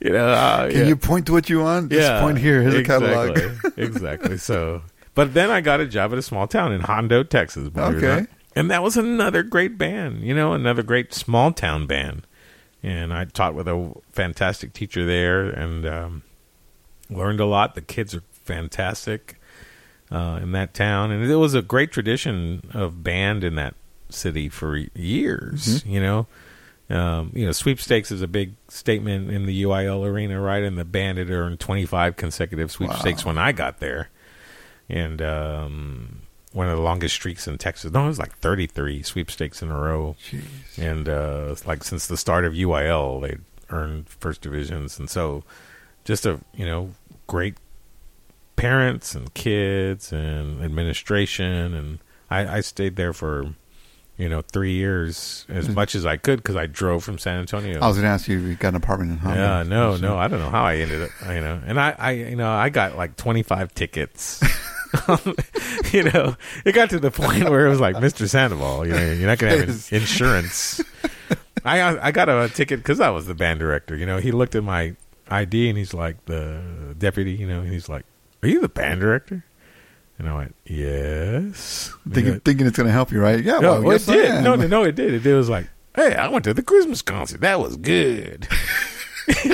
you know, uh, Can yeah. you point to what you want? Just point here. Here's exactly, a catalog. exactly. So, but then I got a job at a small town in Hondo, Texas. believe it or Okay. And that was another great band, you know, another great small town band. And I taught with a fantastic teacher there and um, learned a lot. The kids are fantastic uh, in that town. And it was a great tradition of band in that city for years, you know. Um, you know, sweepstakes is a big statement in the UIL arena, right? And the band had earned 25 consecutive sweepstakes when I got there. And um, one of the longest streaks in Texas. No, it was like 33 sweepstakes in a row. Jeez. And uh, it's like since the start of UIL, they'd earned first divisions. And so just a, you know, great parents and kids and administration. And I, I stayed there for, you know, three years as mm. much as I could because I drove from San Antonio. I was going to ask you if you got an apartment in Hondo. Yeah, no, no, I don't know how I ended up, you know, and I, I, you know, I got like 25 tickets. you know, it got to the point where it was like, Mr. Sandoval, you know, you're not going to have in- insurance. I, I got a ticket because I was the band director. You know, he looked at my ID and he's like, the deputy, you know, and he's like, Are you the band director? And I went, Yes. Thinking, thinking it's going to help you, right? Yeah, No, well, it yes, did. No, no, no, it did. It, did. it was like, hey, I went to the Christmas concert. That was good.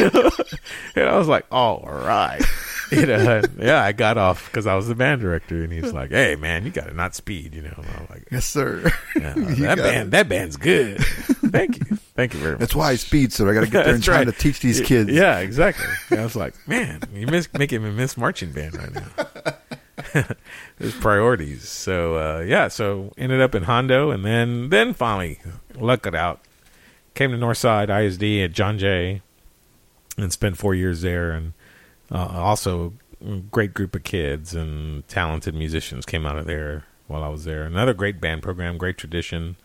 And I was like, all right. You know, yeah, I got off because I was the band director, and he's like, "Hey, man, you got to not speed," you know. And I'm like, Yes, sir. yeah, "That band, it. that band's good." Thank you, thank you very much. That's why I speed, so I got to get there and time right. to teach these kids. Yeah, exactly. And I was like, man, you miss making me miss marching band right now. There's priorities. So uh, yeah, so ended up in Hondo, and then then finally lucked it out. Came to Northside ISD at John Jay, and spent four years there, and uh, also a great group of kids and talented musicians came out of there while I was there. Another great band program, great tradition,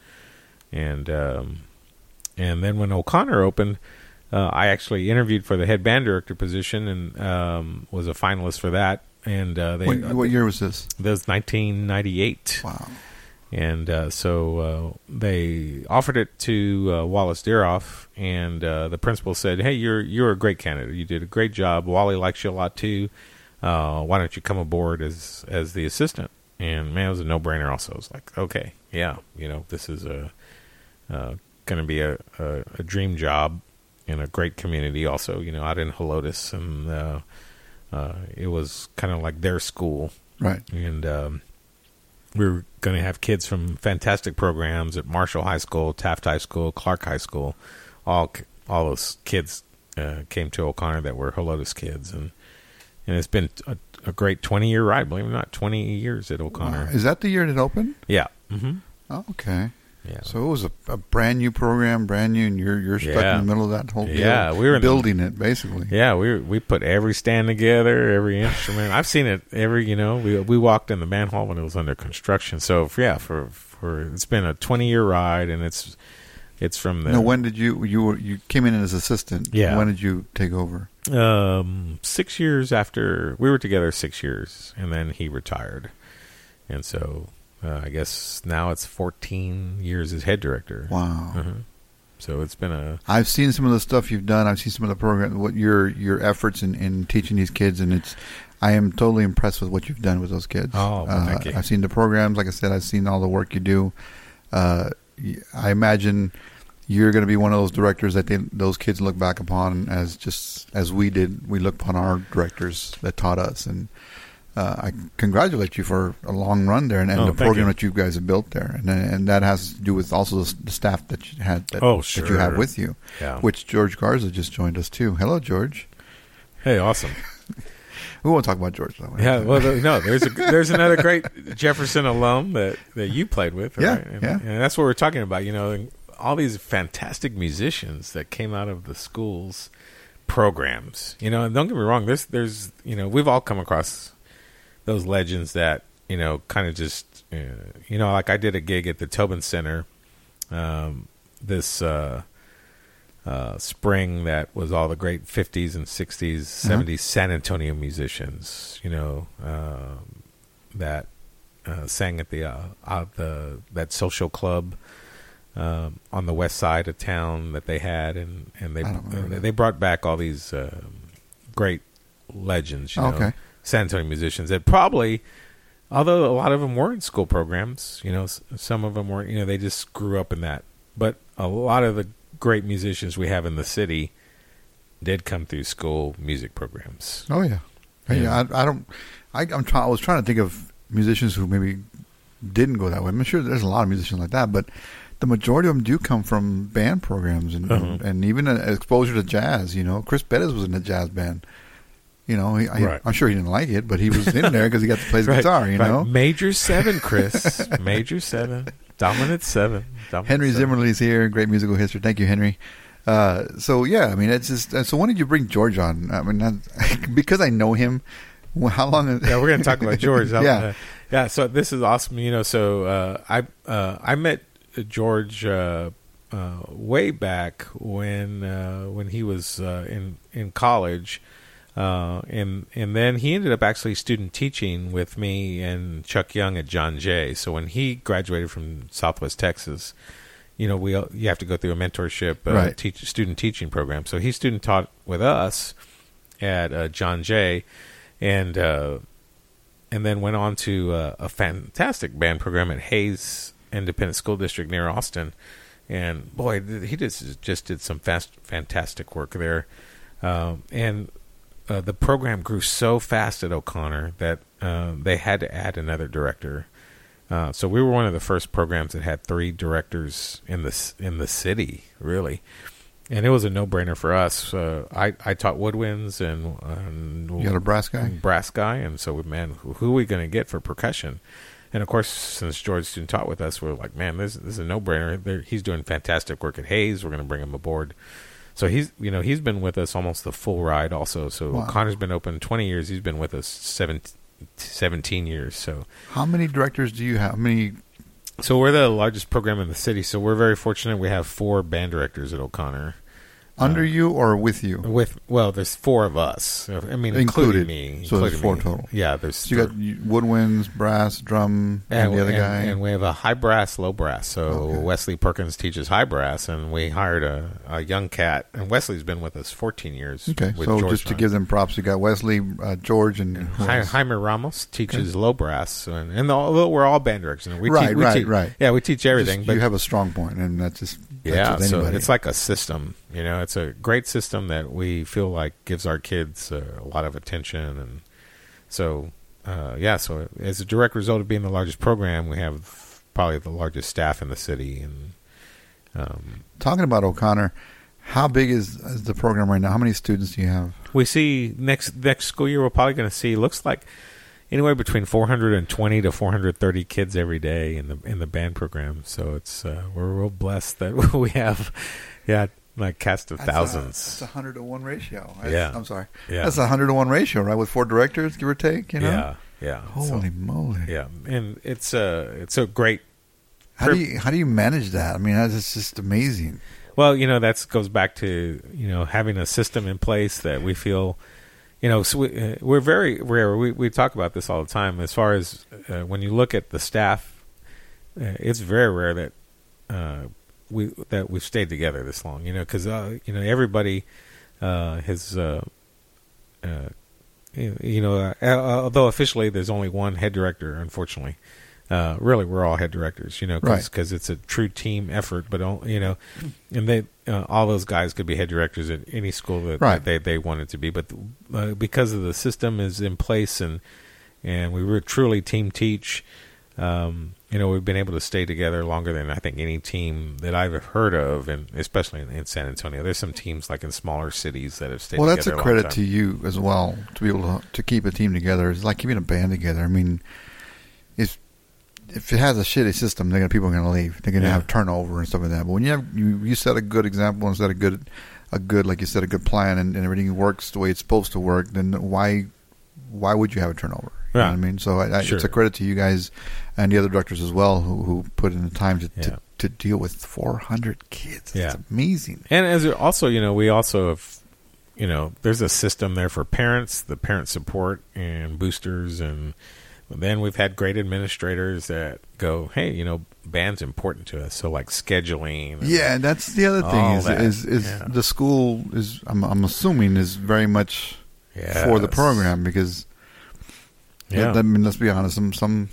and um, and then when O'Connor opened, uh, I actually interviewed for the head band director position and um, was a finalist for that. And uh, they What, what year was this? that was 1998, Wow. And uh, so uh, they offered it to uh, Wallace Deroff, and uh, the principal said, "Hey, you're you're a great candidate. You did a great job. Wally likes you a lot too. Uh, why don't you come aboard as as the assistant?" And man, it was a no brainer. Also, I was like, "Okay, yeah, you know, this is a uh, going to be a, a a dream job in a great community. Also, you know, out in Helotes, and uh, uh, it was kind of like their school." Right. and um, we were going to have kids from fantastic programs at Marshall High School, Taft High School, Clark High School. All all those kids uh, came to O'Connor that were Helotes kids, and and it's been a, a great twenty year ride. Believe it or not, twenty years at O'Connor. Wow. Is that the year it opened? Yeah, hmm Oh, okay. Yeah. So it was a, a brand new program, brand new, and you're you're stuck Yeah. in the middle of that whole. Yeah, we were in the- building it basically. Yeah, we we put every stand together, every instrument. I've seen it every. You know, we we walked in the band hall when it was under construction. So yeah, for for it's been a twenty year ride, and it's it's from the Now, when did you you were you came in as assistant? Yeah. When did you take over? um six years after we were together six years, and then he retired, and so uh, I guess now it's fourteen years as head director. Wow. Mhm. So it's been a I've seen some of the stuff you've done. I've seen some of the program, what your your efforts in, in teaching these kids, and it's. I am totally impressed with what you've done with those kids. Oh, well, thank you. I've seen the programs. Like I said, I've seen all the work you do. Uh, I imagine you're going to be one of those directors that they, those kids look back upon as just as we did. We look upon our directors that taught us, and uh, I congratulate you for a long run there and, and Oh, the program you. that you guys have built there, and and that has to do with also the, staff that you had that, Oh, that you have with you yeah. which George Garza just joined us too. Hello, George. hey, awesome. We won't talk about George though. Yeah, well, no, there's a there's another great Jefferson alum that, that you played with, Yeah, right? And, yeah. and that's what we're talking about. You know, all these fantastic musicians that came out of the schools programs. You know, and don't get me wrong. There's there's you know we've all come across those legends that you know kind of just uh, you know like I did a gig at the Tobin Center um, this uh, uh, spring that was all the great 50s and 60s 70s San Antonio musicians you know um that uh, sang at the uh, out the that social club um, on the west side of town that they had, and and they uh, they brought back all these um great legends, you know, Okay. San Antonio musicians that probably, although a lot of them were in school programs, you know, some of them weren't, you know, they just grew up in that. But a lot of the great musicians we have in the city did come through school music programs. Oh yeah, yeah. I, I don't. I, I'm trying. I was trying to think of musicians who maybe didn't go that way. I'm sure there's a lot of musicians like that, but the majority of them do come from band programs and Uh-huh. and even an exposure to jazz. You know, Chris Bettis was in a jazz band. You know, he, I, Right. I'm sure he didn't like it, but he was in there because he got to play his guitar. You right. know, Major seven, Chris. Major seven. Dominant seven. Dominant Henry seven. Zimmerly's here. Great musical history. Thank you, Henry. Uh, so yeah, I mean, it's just. uh, So when did you bring George on? I mean, that, because I know him. well, How long? yeah, we're going to talk about George. Yeah. uh, yeah. So this is awesome. You know, so uh, I uh, I met George uh, uh, way back when uh, when he was uh, in in college, uh, and and then he ended up actually student teaching with me and Chuck Young at John Jay. So when he graduated from Southwest Texas. You know, we you have to go through a mentorship uh, Right. teach, student teaching program. So he student taught with us at uh, John Jay, and uh, and then went on to uh, a fantastic band program at Hays Independent School District near Austin. And boy, he just just did some fast, fantastic work there. Um, and uh, the program grew so fast at O'Connor that uh, they had to add another director. Uh, so we were one of the first programs that had three directors in the in the city, really, and it was a no brainer for us. Uh, I I taught woodwinds and, and You got a brass guy? brass guy, and so man, who, who are we going to get for percussion? And of course, since George didn't taught with us, we're like, man, this, this is a no brainer. He's doing fantastic work at Hays. We're going to bring him aboard. So he's you know he's been with us almost the full ride. Also, so Wow. Connor's been open twenty years. He's been with us seven, 17 years. So How many directors do you have? How many? so we're the largest program in the city. So we're very fortunate. We have four band directors at O'Connor. Under you or with you? With well, there's four of us. I mean, Included. including me. So there's including four me. total. Yeah, there's. So you got you- woodwinds, brass, drum, and, the other guy. and we have a high brass, low brass. So. Wesley Perkins teaches high brass, and we hired a, a young cat. And Wesley's been with us 14 years. okay, with so George just to give them props, you got Wesley, uh, George, and who Hi- else? Jaime Ramos teaches low brass, and, and although we're all band directors, and we Right, teach, we right, teach- right. Yeah, we teach everything, Just- but you have a strong point, and that's just yeah, so anybody. it's like a system. You know, it's a great system that we feel like gives our kids uh, a lot of attention, and so uh, yeah. So as a direct result of being the largest program, we have probably the largest staff in the city, and um, talking about O'Connor. How big is, is the program right now? How many students do you have? we see next next school year we're probably going to see looks like anywhere between 420 to 430 kids every day in the in the band program. So it's uh, we're real blessed that we have yeah like cast of thousands. That's a hundred to one ratio. Yeah. I'm sorry. Yeah. That's a hundred to one ratio, right? With four directors, give or take. You know. Yeah, yeah. So- Holy moly! yeah, and it's a it's a great. How do you how do you manage that? I mean, that's just amazing. Well, you know that goes back to you know having a system in place that we feel, you know, so we, uh, we're very rare. We we talk about this all the time. As far as uh, when you look at the staff, uh, it's very rare that uh, we that we've stayed together this long. You know, because uh, you know everybody uh, has. You know, although officially there's only one head director, unfortunately, uh, really we're all head directors. You know, Right. because it's a true team effort. But all- you know, and they uh, all those guys could be head directors at any school that, Right. that they they wanted to be. But uh, because of the system is in place and and we were truly team teach. Um, you know, we've been able to stay together longer than I think any team that I've heard of, and especially in, in San Antonio. There's some teams like in smaller cities that have stayed. well, that's a long credit time. to you as well to be able to, to keep a team together. It's like keeping a band together. I mean, if if it has a shitty system, they're gonna people are gonna leave. They're gonna Yeah. have turnover and stuff like that. But when you have you, you set a good example and set a good a good like you said a good plan and, and everything works the way it's supposed to work, then why why would you have a turnover? You know Yeah. what I mean? So I, I, Sure. it's a credit to you guys and the other directors as well who, who put in the time to, Yeah. to, to deal with 400 kids. Yeah. Amazing. And as also, you know, we also have, you know, there's a system there for parents, the parent support and boosters, and then we've had great administrators that go, hey, you know, band's important to us, so like scheduling. and- Yeah, and that's the other thing is that, is, is yeah. the school is I'm, I'm assuming is very much Yes. for the program because Yeah. I mean let's be honest some some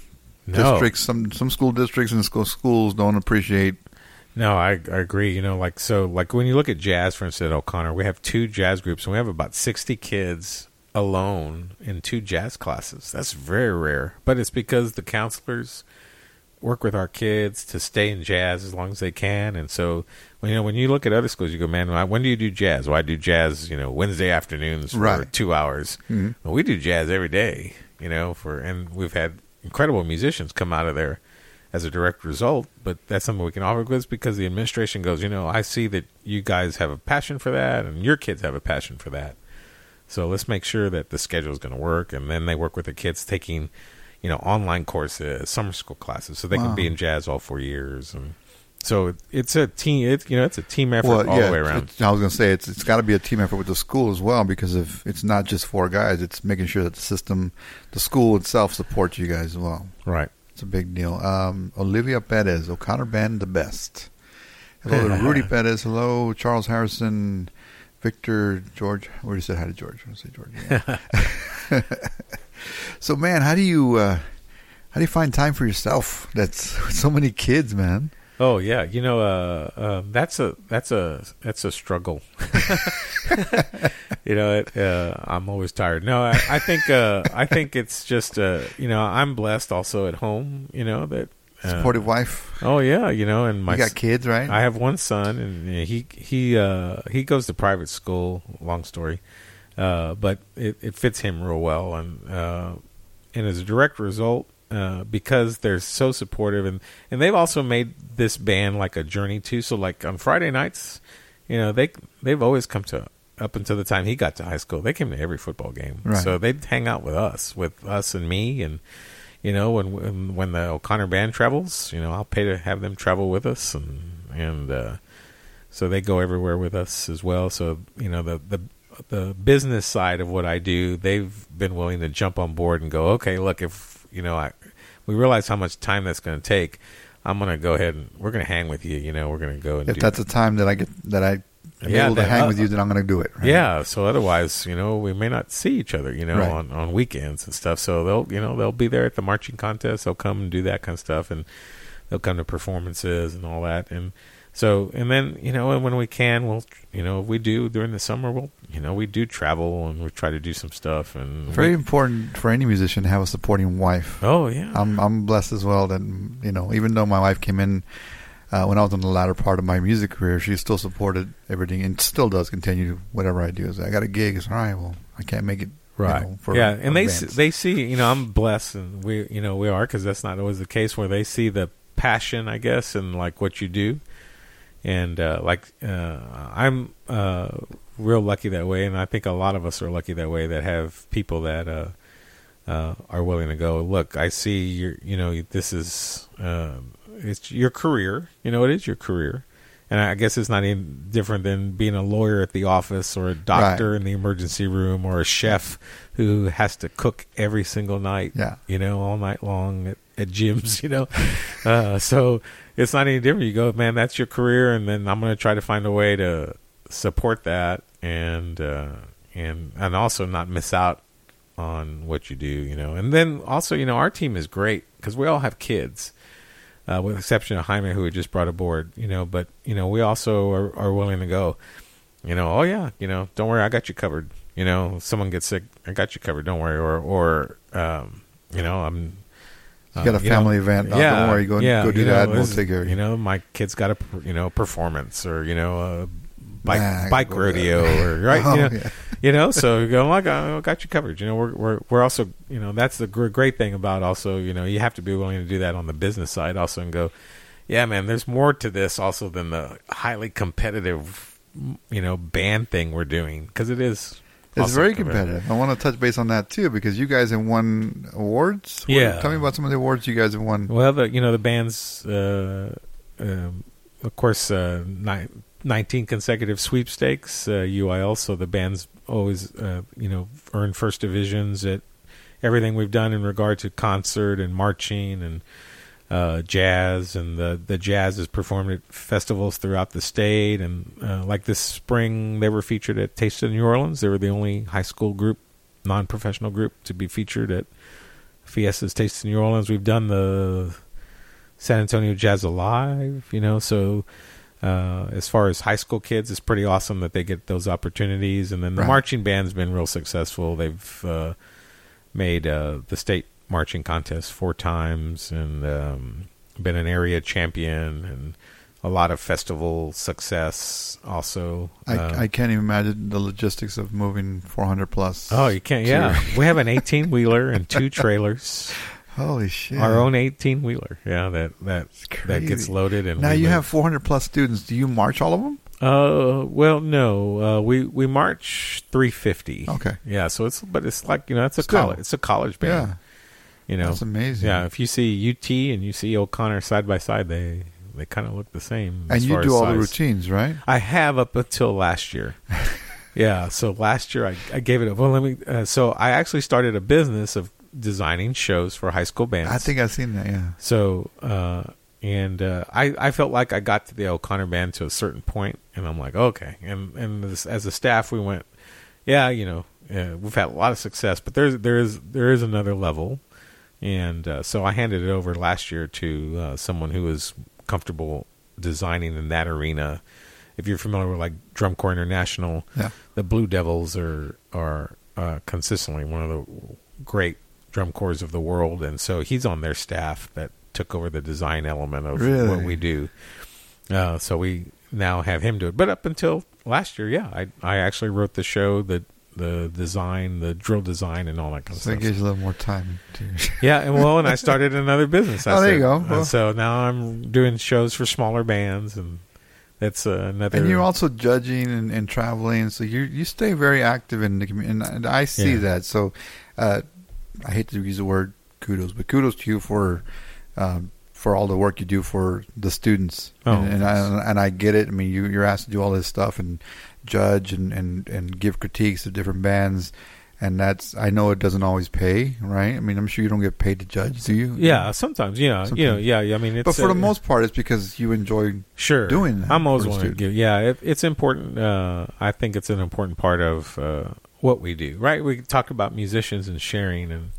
No. districts some some school districts and school schools don't appreciate No, I, I agree. You know, like so, like when you look at jazz, for instance, at O'Connor, we have two jazz groups, and we have about sixty kids alone in two jazz classes. That's very rare, but it's because the counselors work with our kids to stay in jazz as long as they can. And so, when you know, when you look at other schools, you go, man, why- when do you do jazz? Well, I do jazz, you know, Wednesday afternoons for Right. two hours. Mhm. Well, we do jazz every day, you know, for and we've had incredible musicians come out of there as a direct result. But that's something we can offer with because the administration goes, you know, I see that you guys have a passion for that, and your kids have a passion for that. So let's make sure that the schedule is going to work, and then they work with the kids taking, you know, online courses, summer school classes, so they Wow. can be in jazz all four years, and so it's a team. It you know, it's a team effort all the way around. I was going to say it's it's got to be a team effort with the school as well because if it's not just four guys, it's making sure that the system, the school itself supports you guys as well. Right. It's a big deal. Um, Olivia Perez, O'Connor Band, the best. Hello to Rudy Perez. Hello, Charles Harrison, Victor, George. We already said hi to George. I say George. yeah. so, man, how do you uh, how do you find time for yourself? That's so many kids, man. Oh yeah, you know, uh, uh, that's a that's a that's a struggle. you know, it, uh, I'm always tired. No, I, I think uh, I think it's just uh, you know I'm blessed also at home. You know that. Supportive wife. Oh yeah, you know, and my you got kids, right? I have one son, and he he uh, he goes to private school. Long story, uh, but it, it fits him real well, and uh, and as a direct result, uh, because they're so supportive, and and they've also made this band like a journey too. So like on Friday nights, you know they they've always come to up until the time he got to high school. They came to every football game, Right. so they'd hang out with us, with us and me, and you know when when the O'Connor band travels, you know I'll pay to have them travel with us, and and uh, so they go everywhere with us as well. So you know the the the business side of what I do, they've been willing to jump on board and go, okay, look, if you know I we realize how much time that's going to take. I'm going to go ahead and we're going to hang with you. You know, we're going to go and if that's the time that I get that I am Yeah, able to hang uh, with you, then I'm going to do it. right? Yeah, so otherwise, you know, we may not see each other, you know, Right. on, on weekends and stuff. So they'll, you know, they'll be there at the marching contest. They'll come and do that kind of stuff, and they'll come to performances and all that. And so, and then, you know, and when we can, we'll, you know, if we do during the summer, we'll, you know, we do travel and we try to do some stuff. And Very we- important for any musician to have a supporting wife. oh yeah, I'm I'm blessed as well that you know even though my wife came in uh, when I was in the latter part of my music career, she still supported everything and still does continue whatever I do. So I got a gig. It's all right. Well, I can't make it. you right know, for yeah and they s- they see you know i'm blessed and we you know we are because that's not always the case where they see the passion i guess and like what you do and uh like uh i'm uh real lucky that way and i think a lot of us are lucky that way that have people that uh uh are willing to go look i see your you know this is uh it's your career you know it is your career and I guess it's not any different than being a lawyer at the office or a doctor Right. in the emergency room or a chef who has to cook every single night. Yeah. You know, all night long at, at gyms, you know. uh, so it's not any different. You go, man, that's your career. And then I'm going to try to find a way to support that and, uh, and, and also not miss out on what you do, you know. And then also, you know, our team is great because we all have kids uh, with the exception of Jaime, who had just brought aboard, you know. But you know, we also are, are willing to go. You know, oh yeah, you know, don't worry, I got you covered. You know, someone gets sick, I got you covered. Don't worry. Or or um, you know, I'm. You got a uh, you know, family event. Oh, don't worry, go- go do you that, know, we'll take care of you. You know, my kid's got a you know performance, or you know, a bike Nah, bike that. rodeo, or right, Oh, you know, yeah. You know. So you go, like, I got you covered. You know, we're we're we're also, you know, that's the great thing about also, you know, you have to be willing to do that on the business side also, and go, yeah, man. There's more to this also than the highly competitive, you know, band thing we're doing because it is. It's very competitive. I want to touch base on that too because you guys have won awards. What- Yeah. tell me about some of the awards you guys have won. Well, the you know the band's uh, um, of course uh, nine, 19 consecutive sweepstakes uh, UIL. So the band's always uh, you know earned first divisions at everything we've done in regard to concert and marching and uh, jazz, and the the jazz is performed at festivals throughout the state. And uh, like this spring, they were featured at Taste of New Orleans. They were the only high school group, non professional group, to be featured at Fiesta's Taste of New Orleans. We've done the San Antonio Jazz Alive, you know, so. Uh, as far as high school kids, it's pretty awesome that they get those opportunities. And then the Right. marching band's been real successful. They've uh, made uh, the state marching contest four times and um, been an area champion and a lot of festival success also. I, Uh, I can't even imagine the logistics of moving 400 plus. oh, you can't. Yeah, we have an 18 wheeler and two trailers. holy shit! Our own 18 wheeler. Yeah, that that that gets loaded and Now you move. have 400 plus students. Do you march all of them? Uh, well, no. Uh, we we march 350. Okay. Yeah, so it's but it's like you know it's a Still. college it's a college band. Yeah, You know, that's amazing. Yeah, if you see UT and you see O'Connor side by side, they they kind of look the same. and you do all the routines, right? I have up until last year. yeah, so last year I, I gave it up. Well, let me. Uh, so I actually started a business of designing shows for high school bands. I think I've seen that. Yeah. So, uh, and uh, I, I felt like I got to the O'Connor band to a certain point, and I'm like, okay. And and this, as a staff, we went, yeah, you know, uh, we've had a lot of success, but there's there is there is another level, and uh, so I handed it over last year to uh, someone who was comfortable designing in that arena. If you're familiar with like Drum Corps International, Yeah. the Blue Devils are are uh, consistently one of the great drum corps of the world, and so he's on their staff that took over the design element of Really? what we do. Uh, so we now have him do it. But up until last year, yeah, I I actually wrote the show, the the design, the drill design, and all that kind of So it stuff. gives you a little more time. To, Yeah, and well, and I started another business. I Oh, there you go. Well- so now I'm doing shows for smaller bands, and that's uh, another. and you're also judging and, and traveling, so you you stay very active in the community, and I see Yeah. that. So, uh, I hate to use the word kudos, but kudos to you for um, for all the work you do for the students. Oh, and, and. I and I get it. I mean, you you're asked to do all this stuff and judge and and and give critiques of different bands. And that's I know it doesn't always pay, right? I mean, I'm sure you don't get paid to judge, do you? yeah, sometimes Yeah, know, you know, yeah, yeah. I mean, it's, But for the uh, most part, it's because you enjoy sure doing that I'm always the to give. Yeah, it, it's important. Uh, I think it's an important part of uh, what we do. Right? We talk about musicians and sharing, and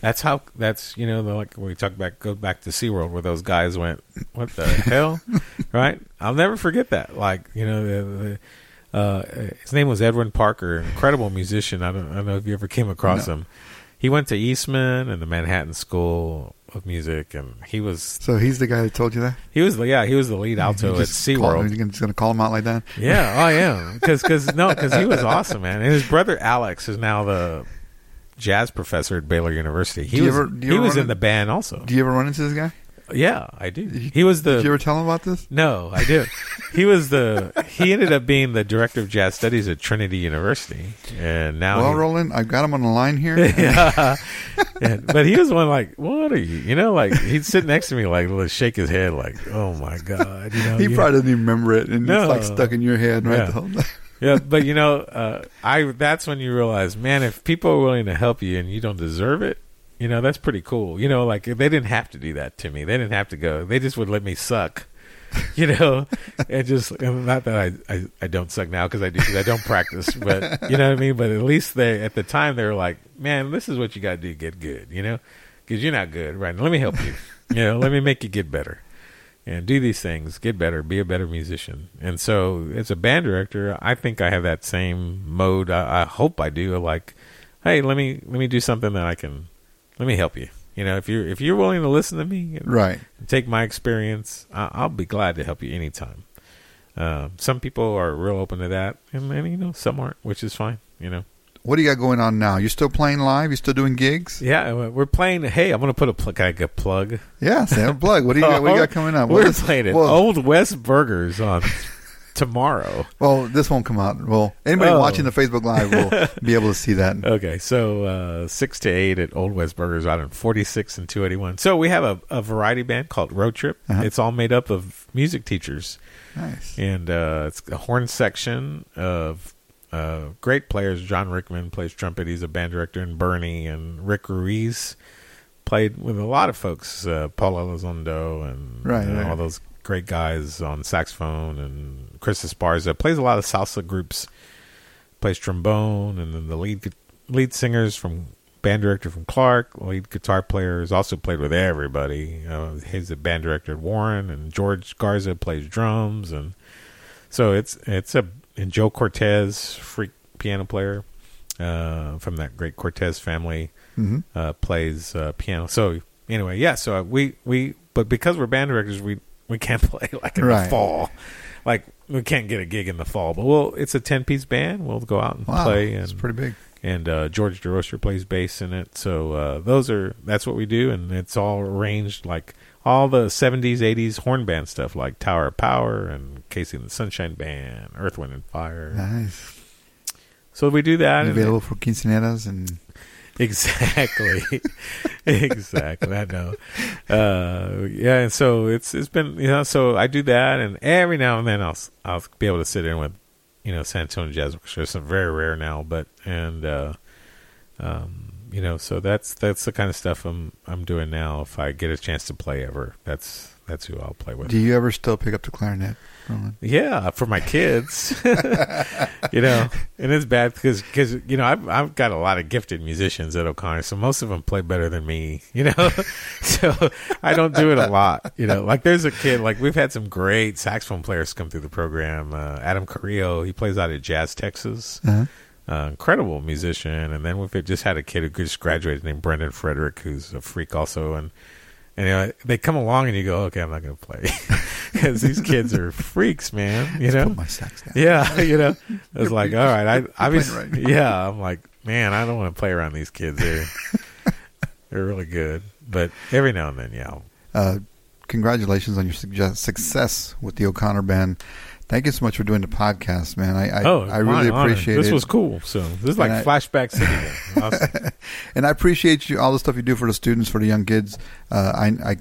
that's how. That's you know, like we talk back, go back to SeaWorld where those guys went, "What the hell?" Right? I'll never forget that. Like you know, the, the, uh, his name was Edwin Parker, incredible musician. I don't, I don't know if you ever came across No. him. He went to Eastman and the Manhattan School of Music, and he was So he's the guy that told you that. he was the yeah he was the lead alto at SeaWorld. You're just going to call him out like that? Yeah, I am. Because cause, no, because he was awesome, man. And his brother Alex is now the jazz professor at Baylor University. He Do was ever- he was in the band also. Do you ever run into this guy? Yeah, I do. He was Did you the ever tell him about this? no, I do. He was the he ended up being the director of jazz studies at Trinity University, and now well, he- Roland, I've got him on the line here. yeah. Yeah, but he was one like, what are you? You know, like he'd sit next to me, like shake his head, like, oh my god, you know. he probably doesn't even remember it, and No. it's like stuck in your head, right? Yeah. The whole time. yeah, but you know, uh, I that's when you realize, man, if people are willing to help you and you don't deserve it, you know, that's pretty cool. You know, like they didn't have to do that to me. They didn't have to go. They just would let me suck. You know, and just and not that I, I I don't suck now because I do because I don't practice, but you know what I mean. But at least they at the time they were like, man, this is what you got to do to get good. You know, because you're not good, right? Let me help you. You know, let me make you get better and do these things, get better, be a better musician. And so, as a band director, I think I have that same mode. I, I hope I do. Like, hey, let me let me do something that I can. Let me help you. You know, if you're if you're willing to listen to me, and Right. take my experience, I, I'll be glad to help you anytime. Uh, some people are real open to that, and then you know some aren't, which is fine. You know, What do you got going on now? You still playing live? You still doing gigs? yeah, we're playing. Hey, I'm gonna put a plug. I plug? Yeah, Sam Plug. What do you got? What do you got coming up? What We're is- playing well, Old West Burgers on tomorrow. Well, this won't come out. Well, anybody Oh. watching the Facebook Live will be able to see that. Okay, so uh, six to eight at Old West Burgers out on forty six and two eighty one. So we have a, a variety band called Road Trip. Uh-huh. It's all made up of music teachers, Nice. and uh, it's a horn section of uh, great players. John Rickman plays trumpet. He's a band director, and Bernie and Rick Ruiz played with a lot of folks. Uh, Paul Elizondo and Right, you right. all those great guys on saxophone, and Chris Esparza plays a lot of salsa groups plays trombone, and then the lead lead singers from band director from Clark, lead guitar player has also played with everybody. Uh, he's a band director at Warren, and George Garza plays drums, and so it's it's a and Joe Cortez, freak piano player uh, from that great Cortez family, hmm uh, plays uh, piano. So anyway, yeah. So we we but because we're band directors, we we can't play like in Right. the fall. Like we can't get a gig in the fall, but we'll. It's a ten piece band. We'll go out and Wow, play, it's pretty big. and uh, George DeRocher plays bass in it. So uh, those are that's what we do, and it's all arranged like all the '70s, '80s horn band stuff, like Tower of Power and KC and the Sunshine Band, Earth, Wind and Fire. Nice. So we do that. and- Available for quinceaneras and Exactly. exactly. I know. Uh, yeah, and so it's it's been you know so I do that, and every now and then I'll I'll be able to sit in with you know San Antonio Jazz Orchestra. It's very rare now, but and uh, um, you know so that's that's the kind of stuff I'm I'm doing now. If I get a chance to play ever, that's that's who I'll play with. do you ever still pick up the clarinet? Yeah, for my kids, you know, and it's bad because because you know I've I've got a lot of gifted musicians at O'Connor, so most of them play better than me, you know. so I don't do it a lot, you know. Like there's a kid, like we've had some great saxophone players come through the program. Uh, Adam Carrillo, he plays out at Jazz Texas, Uh-huh. uh, incredible musician. And then we've just had a kid who just graduated named Brendan Frederick, who's a freak also, and. And you know, they come along and you go, okay, I'm not going to play because these kids are freaks, man. You know, put my down. yeah, you know, I was like, all right, I, I was, right. yeah, I'm like, man, I don't want to play around these kids. They're, they're really good, but every now and then, yeah, Uh, congratulations on your suggest- success with the O'Connor band. Thank you so much for doing the podcast, man. I I, oh, I really honor. appreciate this it. This was cool. So this is like I- flashback city. Awesome. and I appreciate you all the stuff you do for the students, for the young kids. Uh, I, I,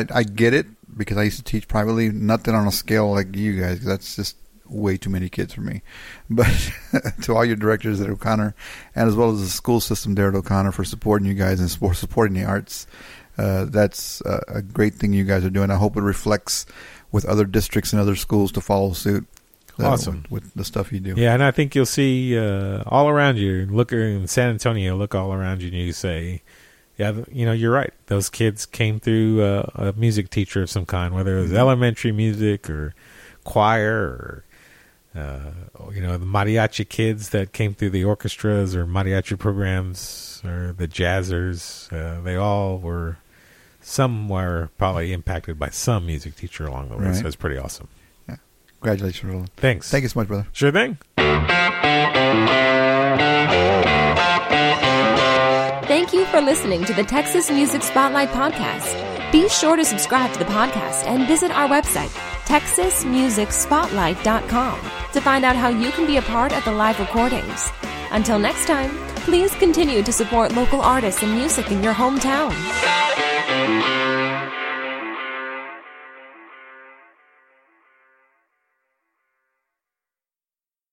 I, I get it because I used to teach privately. Nothing on a scale like you guys. 'cause that's just way too many kids for me. But to all your directors at O'Connor, and as well as the school system there at O'Connor for supporting you guys and for supporting the arts, uh, that's a, a great thing you guys are doing. I hope it reflects with other districts and other schools to follow suit. uh, Awesome. with, with the stuff you do. Yeah, and I think you'll see uh, all around you. Look in San Antonio, look all around you, and you say, "Yeah, you know, you're right. Those kids came through uh, a music teacher of some kind, whether it was elementary music or choir or." Uh, you know the mariachi kids that came through the orchestras or mariachi programs or the jazzers uh, they all were somewhere probably impacted by some music teacher along the way Right. so it's pretty awesome Yeah. Congratulations, Roland. thanks Thank you so much, brother. sure thing for listening to the Texas Music Spotlight Podcast. Be sure to subscribe to the podcast and visit our website, texasmusicspotlight.com, to find out how you can be a part of the live recordings. Until next time, please continue to support local artists and music in your hometown.